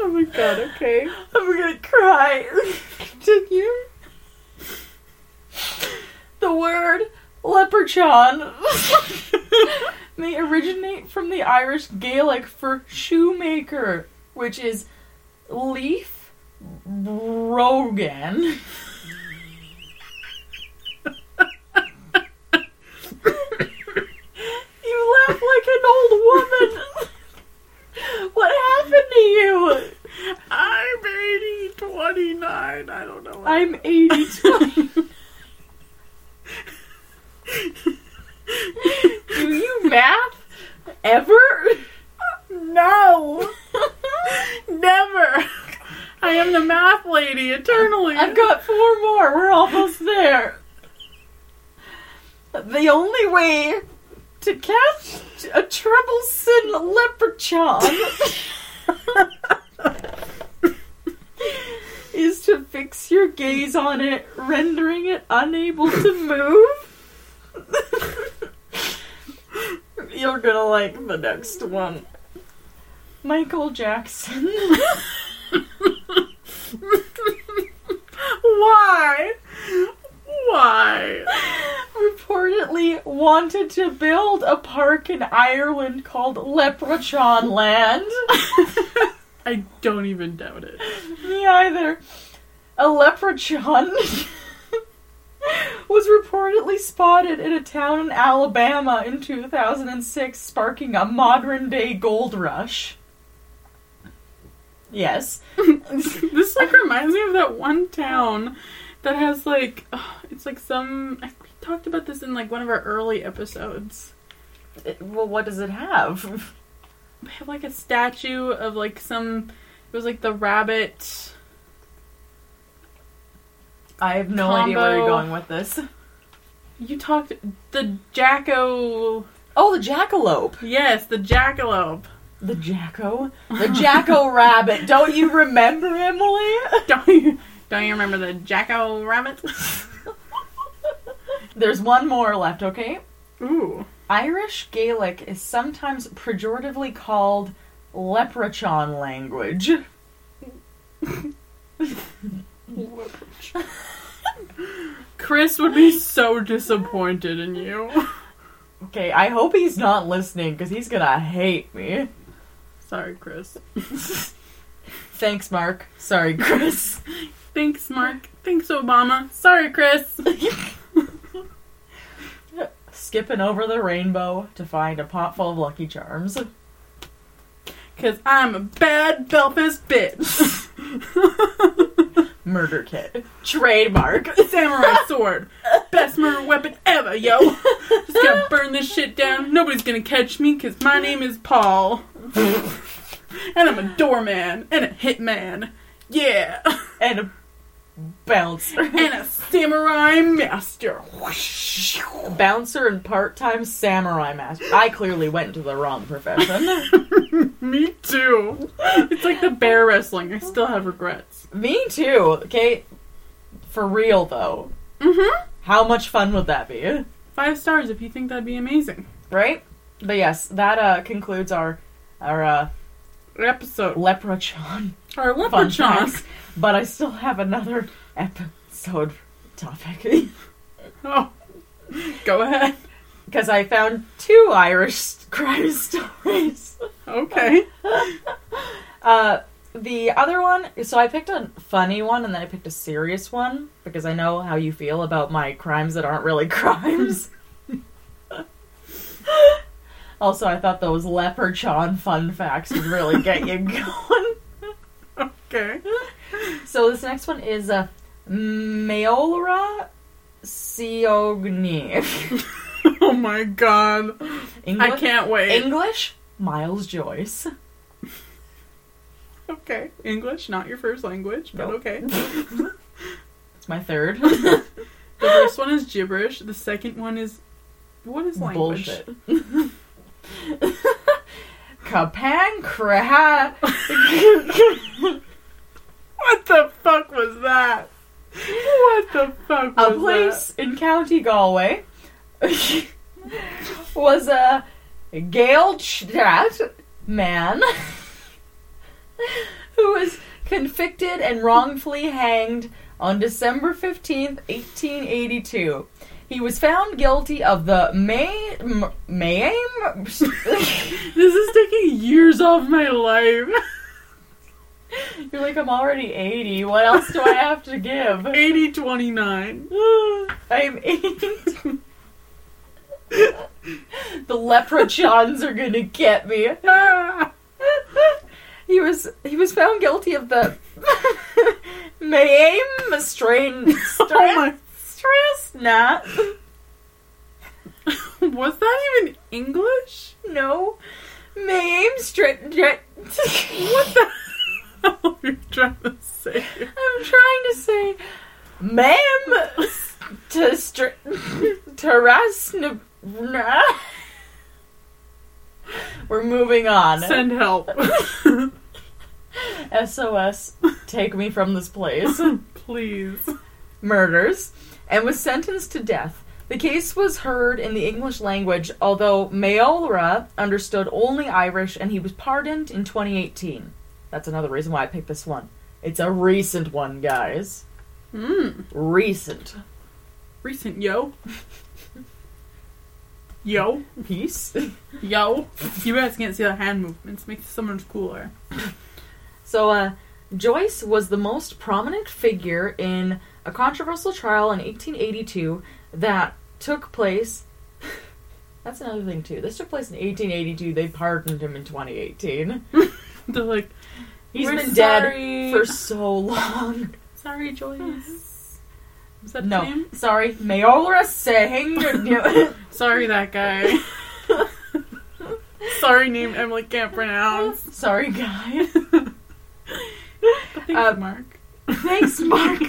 Oh my god, okay.
I'm gonna cry. Continue. The word leprechaun may originate from the Irish Gaelic for shoemaker, which is leaf brogan. you laugh like an old woman. what happened to you?
I'm 80, 29. I don't know.
I'm 82. Do you math ever?
no. Never. I am the math lady eternally.
I've got four more. We're almost there. The only way to catch a troublesome leprechaun is to fix your gaze on it, rendering it unable to move. You're gonna like the next one. Michael Jackson.
Why? Why?
reportedly wanted to build a park in Ireland called Leprechaun Land.
I don't even doubt it.
Me either. A leprechaun was reportedly spotted in a town in Alabama in 2006, sparking a modern day gold rush. Yes.
this like reminds me of that one town that has like it's like some I we talked about this in like one of our early episodes.
It- well, what does it have?
They have like a statue of like some it was like the rabbit
I have no idea where you're going with this.
you talked the jacko
Oh, the jackalope.
yes, the jackalope.
The Jacko? The Jacko Rabbit. Don't you remember, Emily?
Don't you don't you remember the jacko rabbit?
There's one more left, okay?
Ooh.
Irish Gaelic is sometimes pejoratively called leprechaun language. Leprechaun.
Chris would be so disappointed in you.
Okay, I hope he's not listening because he's gonna hate me.
Sorry, Chris.
Thanks, Mark. Sorry, Chris.
Thanks, Mark. Thanks, Obama. Sorry, Chris.
Skipping over the rainbow to find a pot full of Lucky Charms.
Cause I'm a bad Belfast bitch.
Murder kit. Trademark.
Samurai sword. Best murder weapon ever, yo. Just gonna burn this shit down. Nobody's gonna catch me cause my name is Paul. and I'm a doorman and a hitman. Yeah.
And a bouncer.
And a samurai master.
bouncer and part-time samurai master. I clearly went to the wrong profession.
Me too. It's like the bear wrestling. I still have regrets.
Me too. Okay, for real though.
Mm-hmm.
How much fun would that be?
Five stars if you think that'd be amazing.
Right? But yes, that uh, concludes our our uh,
Episode.
leprechaun
Our leprechaun.
But I still have another episode topic
Oh. Go ahead.
because I found two Irish crime stories.
Okay.
Uh, the other one, so I picked a funny one and then I picked a serious one because I know how you feel about my crimes that aren't really crimes. also, I thought those leprechaun fun facts would really get you going.
Okay.
So this next one is uh, Meolra Siogni.
Oh my god.
English,
I can't wait.
English, Miles Joyce.
okay. English, not your first language, but
Nope.
okay.
It's my third.
The first one is gibberish. The second one is what is language?
Bullshit. Kapankra.
What the fuck was that? What the fuck was that?
a place in County Galway was a Gaeltacht man who was convicted and wrongfully hanged on December 15th, 1882. He was found guilty of the May M- Mayhem?
This is taking years off my life.
You're like I'm already 80. What else do I have to give?
80 29.
I'm eight. the leprechauns are gonna get me. he was he was found guilty of the Mayhem strain
Oh my.
stress not
Was that even English?
no Mayhem straight
What the hell are you trying to say?
I'm trying to say ma'am to str terras We're moving on.
Send help.
SOS, take me from this place.
Please.
Murders, and was sentenced to death. The case was heard in the English language, although Maolra understood only Irish, and he was pardoned in 2018. That's another reason why I picked this one. It's a recent one, guys.
Hmm.
Recent.
Recent yo. Yo.
Peace.
Yo. You guys can't see the hand movements. Makes someone's cooler.
So, uh, Joyce was the most prominent figure in a controversial trial in 1882 that took place. That's another thing, too. This took place in 1882. They pardoned him in 2018.
They're like,
He's
We're
been
sorry.
dead for so long.
sorry, Joyce. Was that
No,
name?
sorry. Mayola Singh.
Sorry, that guy. Sorry, name Emily can't pronounce.
sorry, guy.
Thanks,
Uh,
Mark.
Thanks, Mark.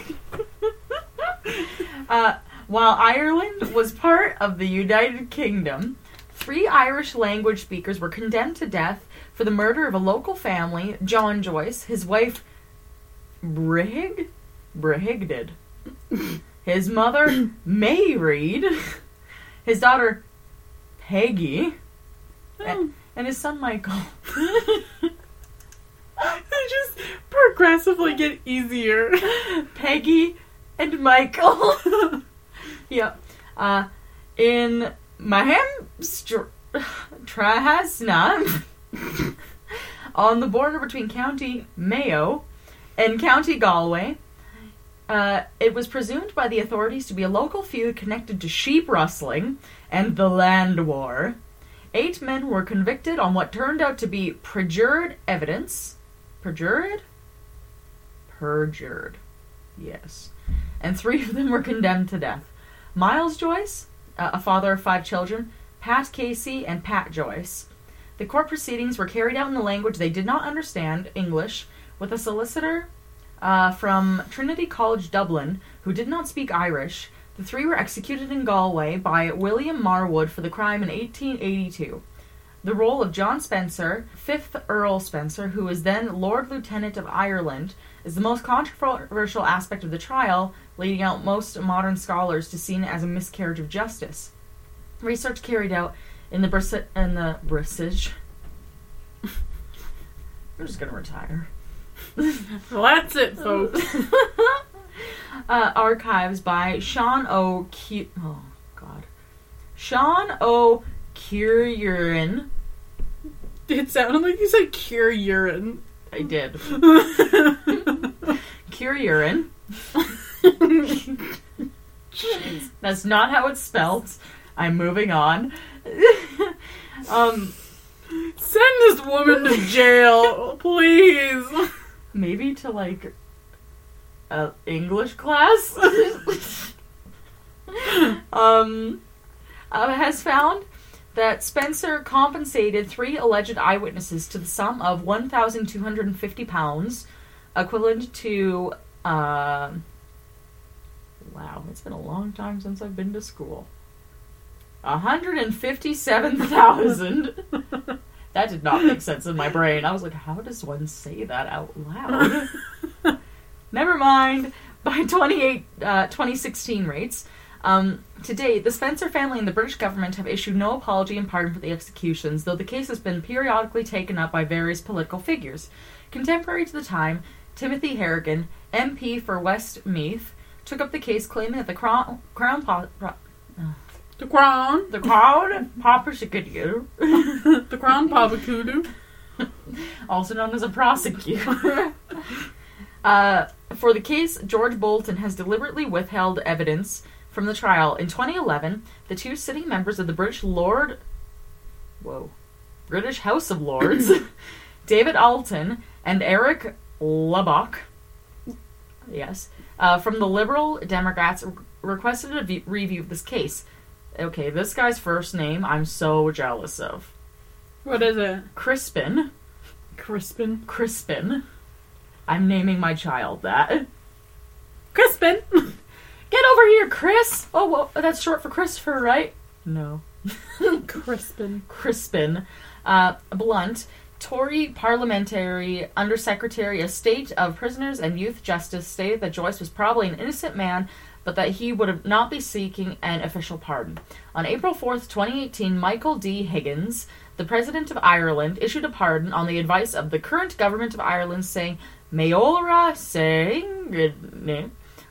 uh, while Ireland was part of the United Kingdom, three Irish language speakers were condemned to death for the murder of a local family, John Joyce, his wife? Brihig did. His mother, May Reed, his daughter, Peggy,
Oh,
and his son, Michael.
they just progressively get easier.
Peggy and Michael. yep. Uh, in Mahamstra Trahasna, on the border between County Mayo and County Galway, uh, it was presumed by the authorities to be a local feud connected to sheep rustling and the land war. Eight men were convicted on what turned out to be perjured evidence. Perjured? Perjured. Yes. And three of them were condemned to death. Miles Joyce, uh, a father of five children, Pat Casey, and Pat Joyce. The court proceedings were carried out in a language they did not understand, English, with a solicitor uh, from Trinity College Dublin who did not speak Irish. The three were executed in Galway by William Marwood for the crime in 1882. The role of John Spencer, 5th Earl Spencer, who was then Lord Lieutenant of Ireland, is the most controversial aspect of the trial, leading out most modern scholars to see it as a miscarriage of justice. Research carried out in the Bris- in the British. I'm just gonna retire.
That's it, folks.
uh, archives by Sean O. Q- oh God, Sean O. Curran.
It sounded like you said cure urine.
I did. Curran. That's not how it's spelled. I'm moving on. Um,
Send this woman to jail, please.
maybe to like a English class. um, uh, has found that Spencer compensated three alleged eyewitnesses to the sum of one thousand two hundred and fifty pounds, equivalent to. Uh, wow, it's been a long time since I've been to school. One hundred and fifty-seven thousand. That did not make sense in my brain. I was like, how does one say that out loud? Never mind. By 28, uh, 2016 rates, um, to date, the Spencer family and the British government have issued no apology and pardon for the executions, though the case has been periodically taken up by various political figures. Contemporary to the time, Timothy Harrington, MP for Westmeath, took up the case claiming that the Crown, crown po- pro-
The crown.
the Crown prosecutor,
The crown Papa Kudu.
also known as a prosecutor. uh, for the case, George Bolton has deliberately withheld evidence from the trial. In 2011, the two sitting members of the British Lord, whoa, British House of Lords, David Alton and Eric Lubbock, yes, uh, from the Liberal Democrats, requested a v- review of this case. Okay, this guy's first name I'm so jealous of.
What is it?
Crispin.
Crispin.
Crispin. I'm naming my child that.
Crispin.
Get over here, Chris! Oh, well, that's short for Christopher, right? No.
Crispin.
Crispin. Uh, Blunt, Tory parliamentary undersecretary of state of prisoners and youth justice, stated that Joyce was probably an innocent man, but that he would not be seeking an official pardon. On April 4th, 2018, Michael D. Higgins, the president of Ireland, issued a pardon on the advice of the current government of Ireland, saying Mayola Singh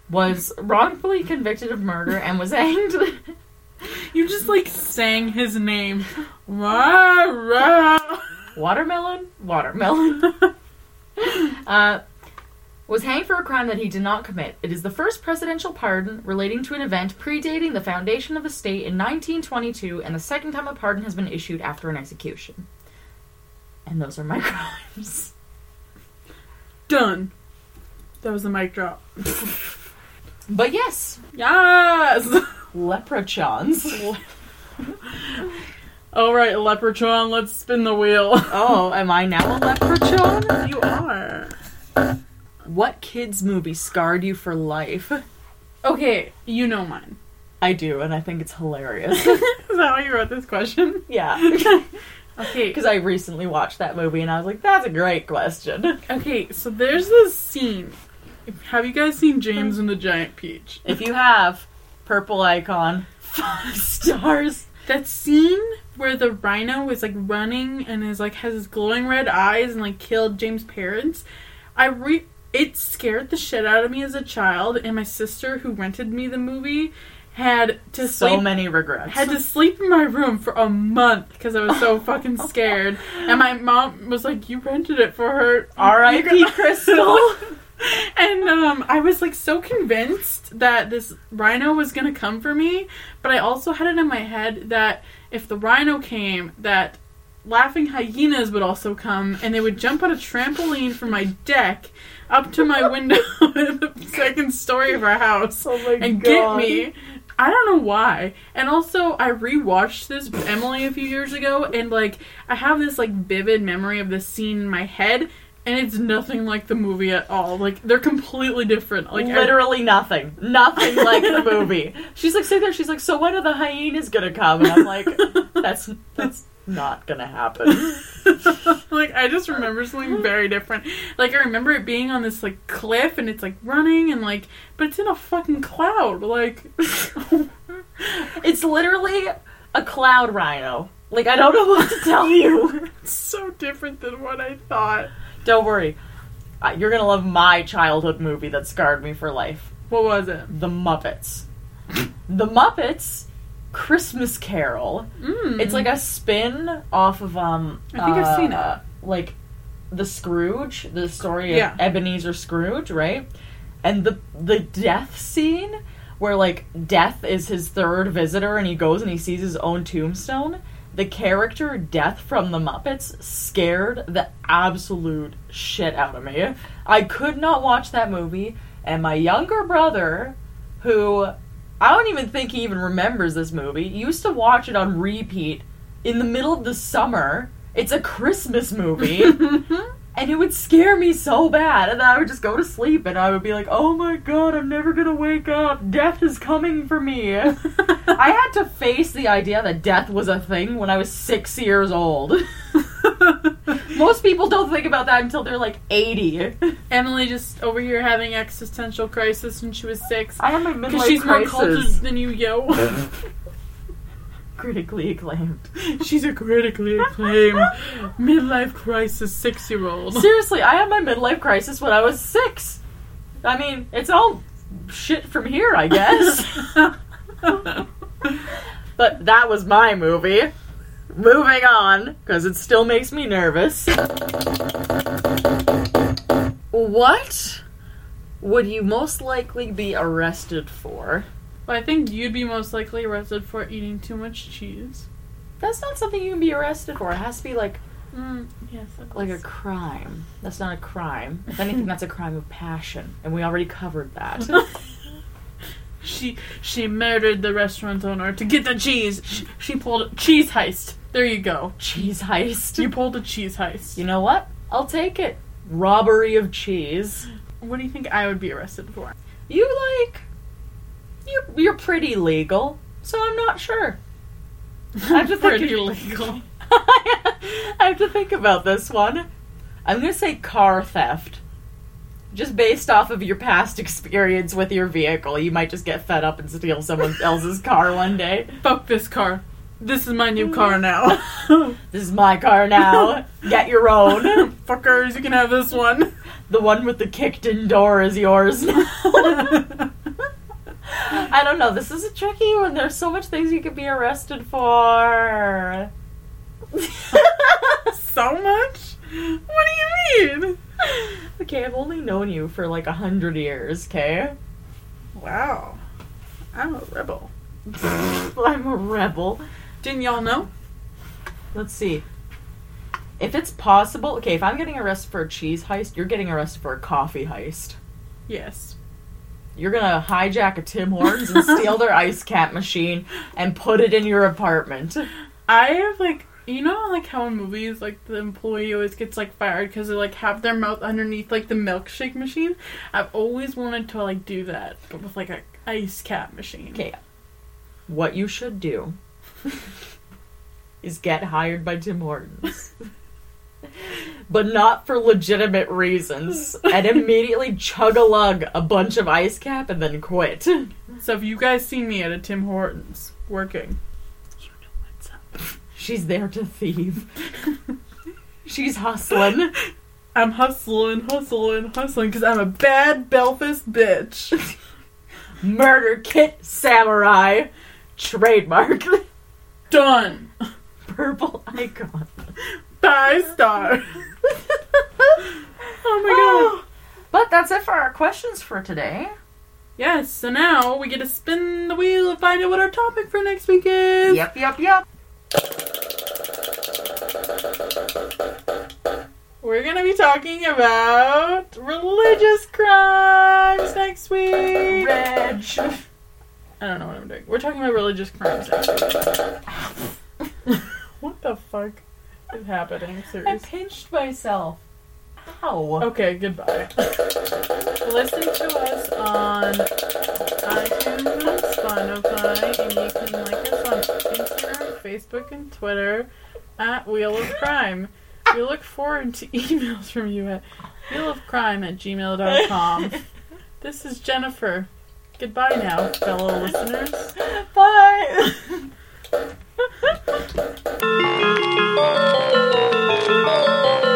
was wrongfully convicted of murder and was hanged.
You just like sang his name.
Watermelon? Watermelon. uh, was hanged for a crime that he did not commit. It is the first presidential pardon relating to an event predating the foundation of the state in 1922 and the second time a pardon has been issued after an execution. And those are my crimes.
Done. That was a mic drop.
But yes,
Yes!
leprechauns.
Alright, Leprechaun, let's spin the wheel.
oh, am I now a leprechaun?
You are.
What kids movie scarred you for life?
Okay, you know mine.
I do, and I think it's hilarious.
Is that why you wrote this question?
yeah.
Okay.
Because I recently watched that movie and I was like, that's a great question.
Okay, so there's this scene. Have you guys seen James and the Giant Peach?
If you have, purple icon, five stars.
That scene where the rhino is like running and is like has his glowing red eyes and like killed James' parents. I re it scared the shit out of me as a child, and my sister who rented me the movie had to
So
sleep
many regrets.
had to sleep in my room for a month because I was so fucking scared. And my mom was like, "You rented it for her."
R.I.P. Crystal.
and um, I was like so convinced that this rhino was gonna come for me, but I also had it in my head that if the rhino came, that laughing hyenas would also come, and they would jump on a trampoline from my deck up to my window in the second story of our house
oh
and get me. I don't know why. And also, I rewatched this with Emily a few years ago, and like, I have this like vivid memory of this scene in my head, and it's nothing like the movie at all. Like, they're completely different. Like, I-
Literally nothing. Nothing like the movie. She's like sitting there, she's like, so when are the hyenas gonna come? And I'm like, that's that's not gonna happen.
like I just remember something very different. Like I remember it being on this like cliff and it's like running and like but it's in a fucking cloud. Like
It's literally a cloud rhino. Like I don't know what to tell you.
It's so different than what I thought.
don't worry. Uh, You're gonna love my childhood movie that scarred me for life.
What was it?
The Muppets. the Muppets Christmas Carol.
Mm.
It's like a spin off of um
I think I've seen
it. Like the Scrooge, the story of
Yeah.
Ebenezer Scrooge, right? And the the death scene where like death is his third visitor and he goes and he sees his own tombstone. The character Death from the Muppets scared the absolute shit out of me. I could not watch that movie, and my younger brother, who I don't even think he even remembers this movie, He used to watch it on repeat in the middle of the summer. It's a Christmas movie. And it would scare me so bad, and then I would just go to sleep, and I would be like, "Oh my god, I'm never gonna wake up. Death is coming for me." I had to face the idea that death was a thing when I was six years old. Most people don't think about that until they're like eighty.
Emily just over here having existential crisis when she was six.
I have my
Because
midlife
she's more
crisis.
cultured than you, yo.
critically acclaimed.
she's a critically acclaimed midlife crisis six year old.
Seriously, I had my midlife crisis when I was six. I mean, it's all shit from here, I guess. But that was my movie. Moving on, because it still makes me nervous. What would you most likely be arrested for?
Well, I think you'd be most likely arrested for eating too much cheese.
That's not something you can be arrested for. It has to be like
Mm, yes,
like a crime. That's not a crime. If anything, that's a crime of passion, and we already covered that.
She she murdered the restaurant owner to get the cheese. She, she pulled a cheese heist. There you go.
Cheese heist.
You pulled a cheese heist.
You know what? I'll take it. Robbery of cheese.
What do you think I would be arrested for?
You like you're you're pretty legal, so I'm not sure. I have to think
Pretty legal.
I have to think about this one. I'm gonna say car theft. Just based off of your past experience with your vehicle, you might just get fed up and steal someone else's car one day.
Fuck this car. This is my new mm. car now.
This is my car now. Get your own.
Fuckers, you can have this one.
The one with the kicked in door is yours now. I don't know. This is a tricky one. There's so much things you could be arrested for.
so much? What do you mean?
okay, I've only known you for like a hundred years, okay?
Wow. I'm a rebel.
I'm a rebel.
Didn't y'all know?
Let's see. If it's possible, okay, if I'm getting arrested for a cheese heist, you're getting arrested for a coffee heist.
Yes.
You're gonna hijack a Tim Hortons and steal their ice cap machine and put it in your apartment.
I have like you know like how in movies like the employee always gets like fired because they like have their mouth underneath like the milkshake machine. I've always wanted to like do that, but with like a ice cap machine.
Okay. What you should do is get hired by Tim Hortons. but not for legitimate reasons. And immediately chug a lug a bunch of ice cap and then quit.
So if you guys see me at a Tim Hortons working, you know what's up.
She's there to thieve. She's hustling.
I'm hustling, hustling, hustling because I'm a bad Belfast bitch.
Murder Kit Samurai. Trademark.
Done.
Purple icon.
Five star. oh my god. Oh.
But that's it for our questions for today.
Yes, so now we get to spin the wheel and find out what our topic for next week is.
Yep, yep, yep.
We're gonna be talking about religious crimes next week.
Reg.
I don't know what I'm doing. We're talking about religious crimes next week. what the fuck is happening?
I
Seriously.
pinched myself. Ow.
Okay, goodbye. Listen to us on iTunes Spotify, and Facebook and Twitter at Wheel of Crime. We look forward to emails from you at wheel of crime at gmail.com. this is Jennifer. Goodbye now, fellow listeners.
Bye!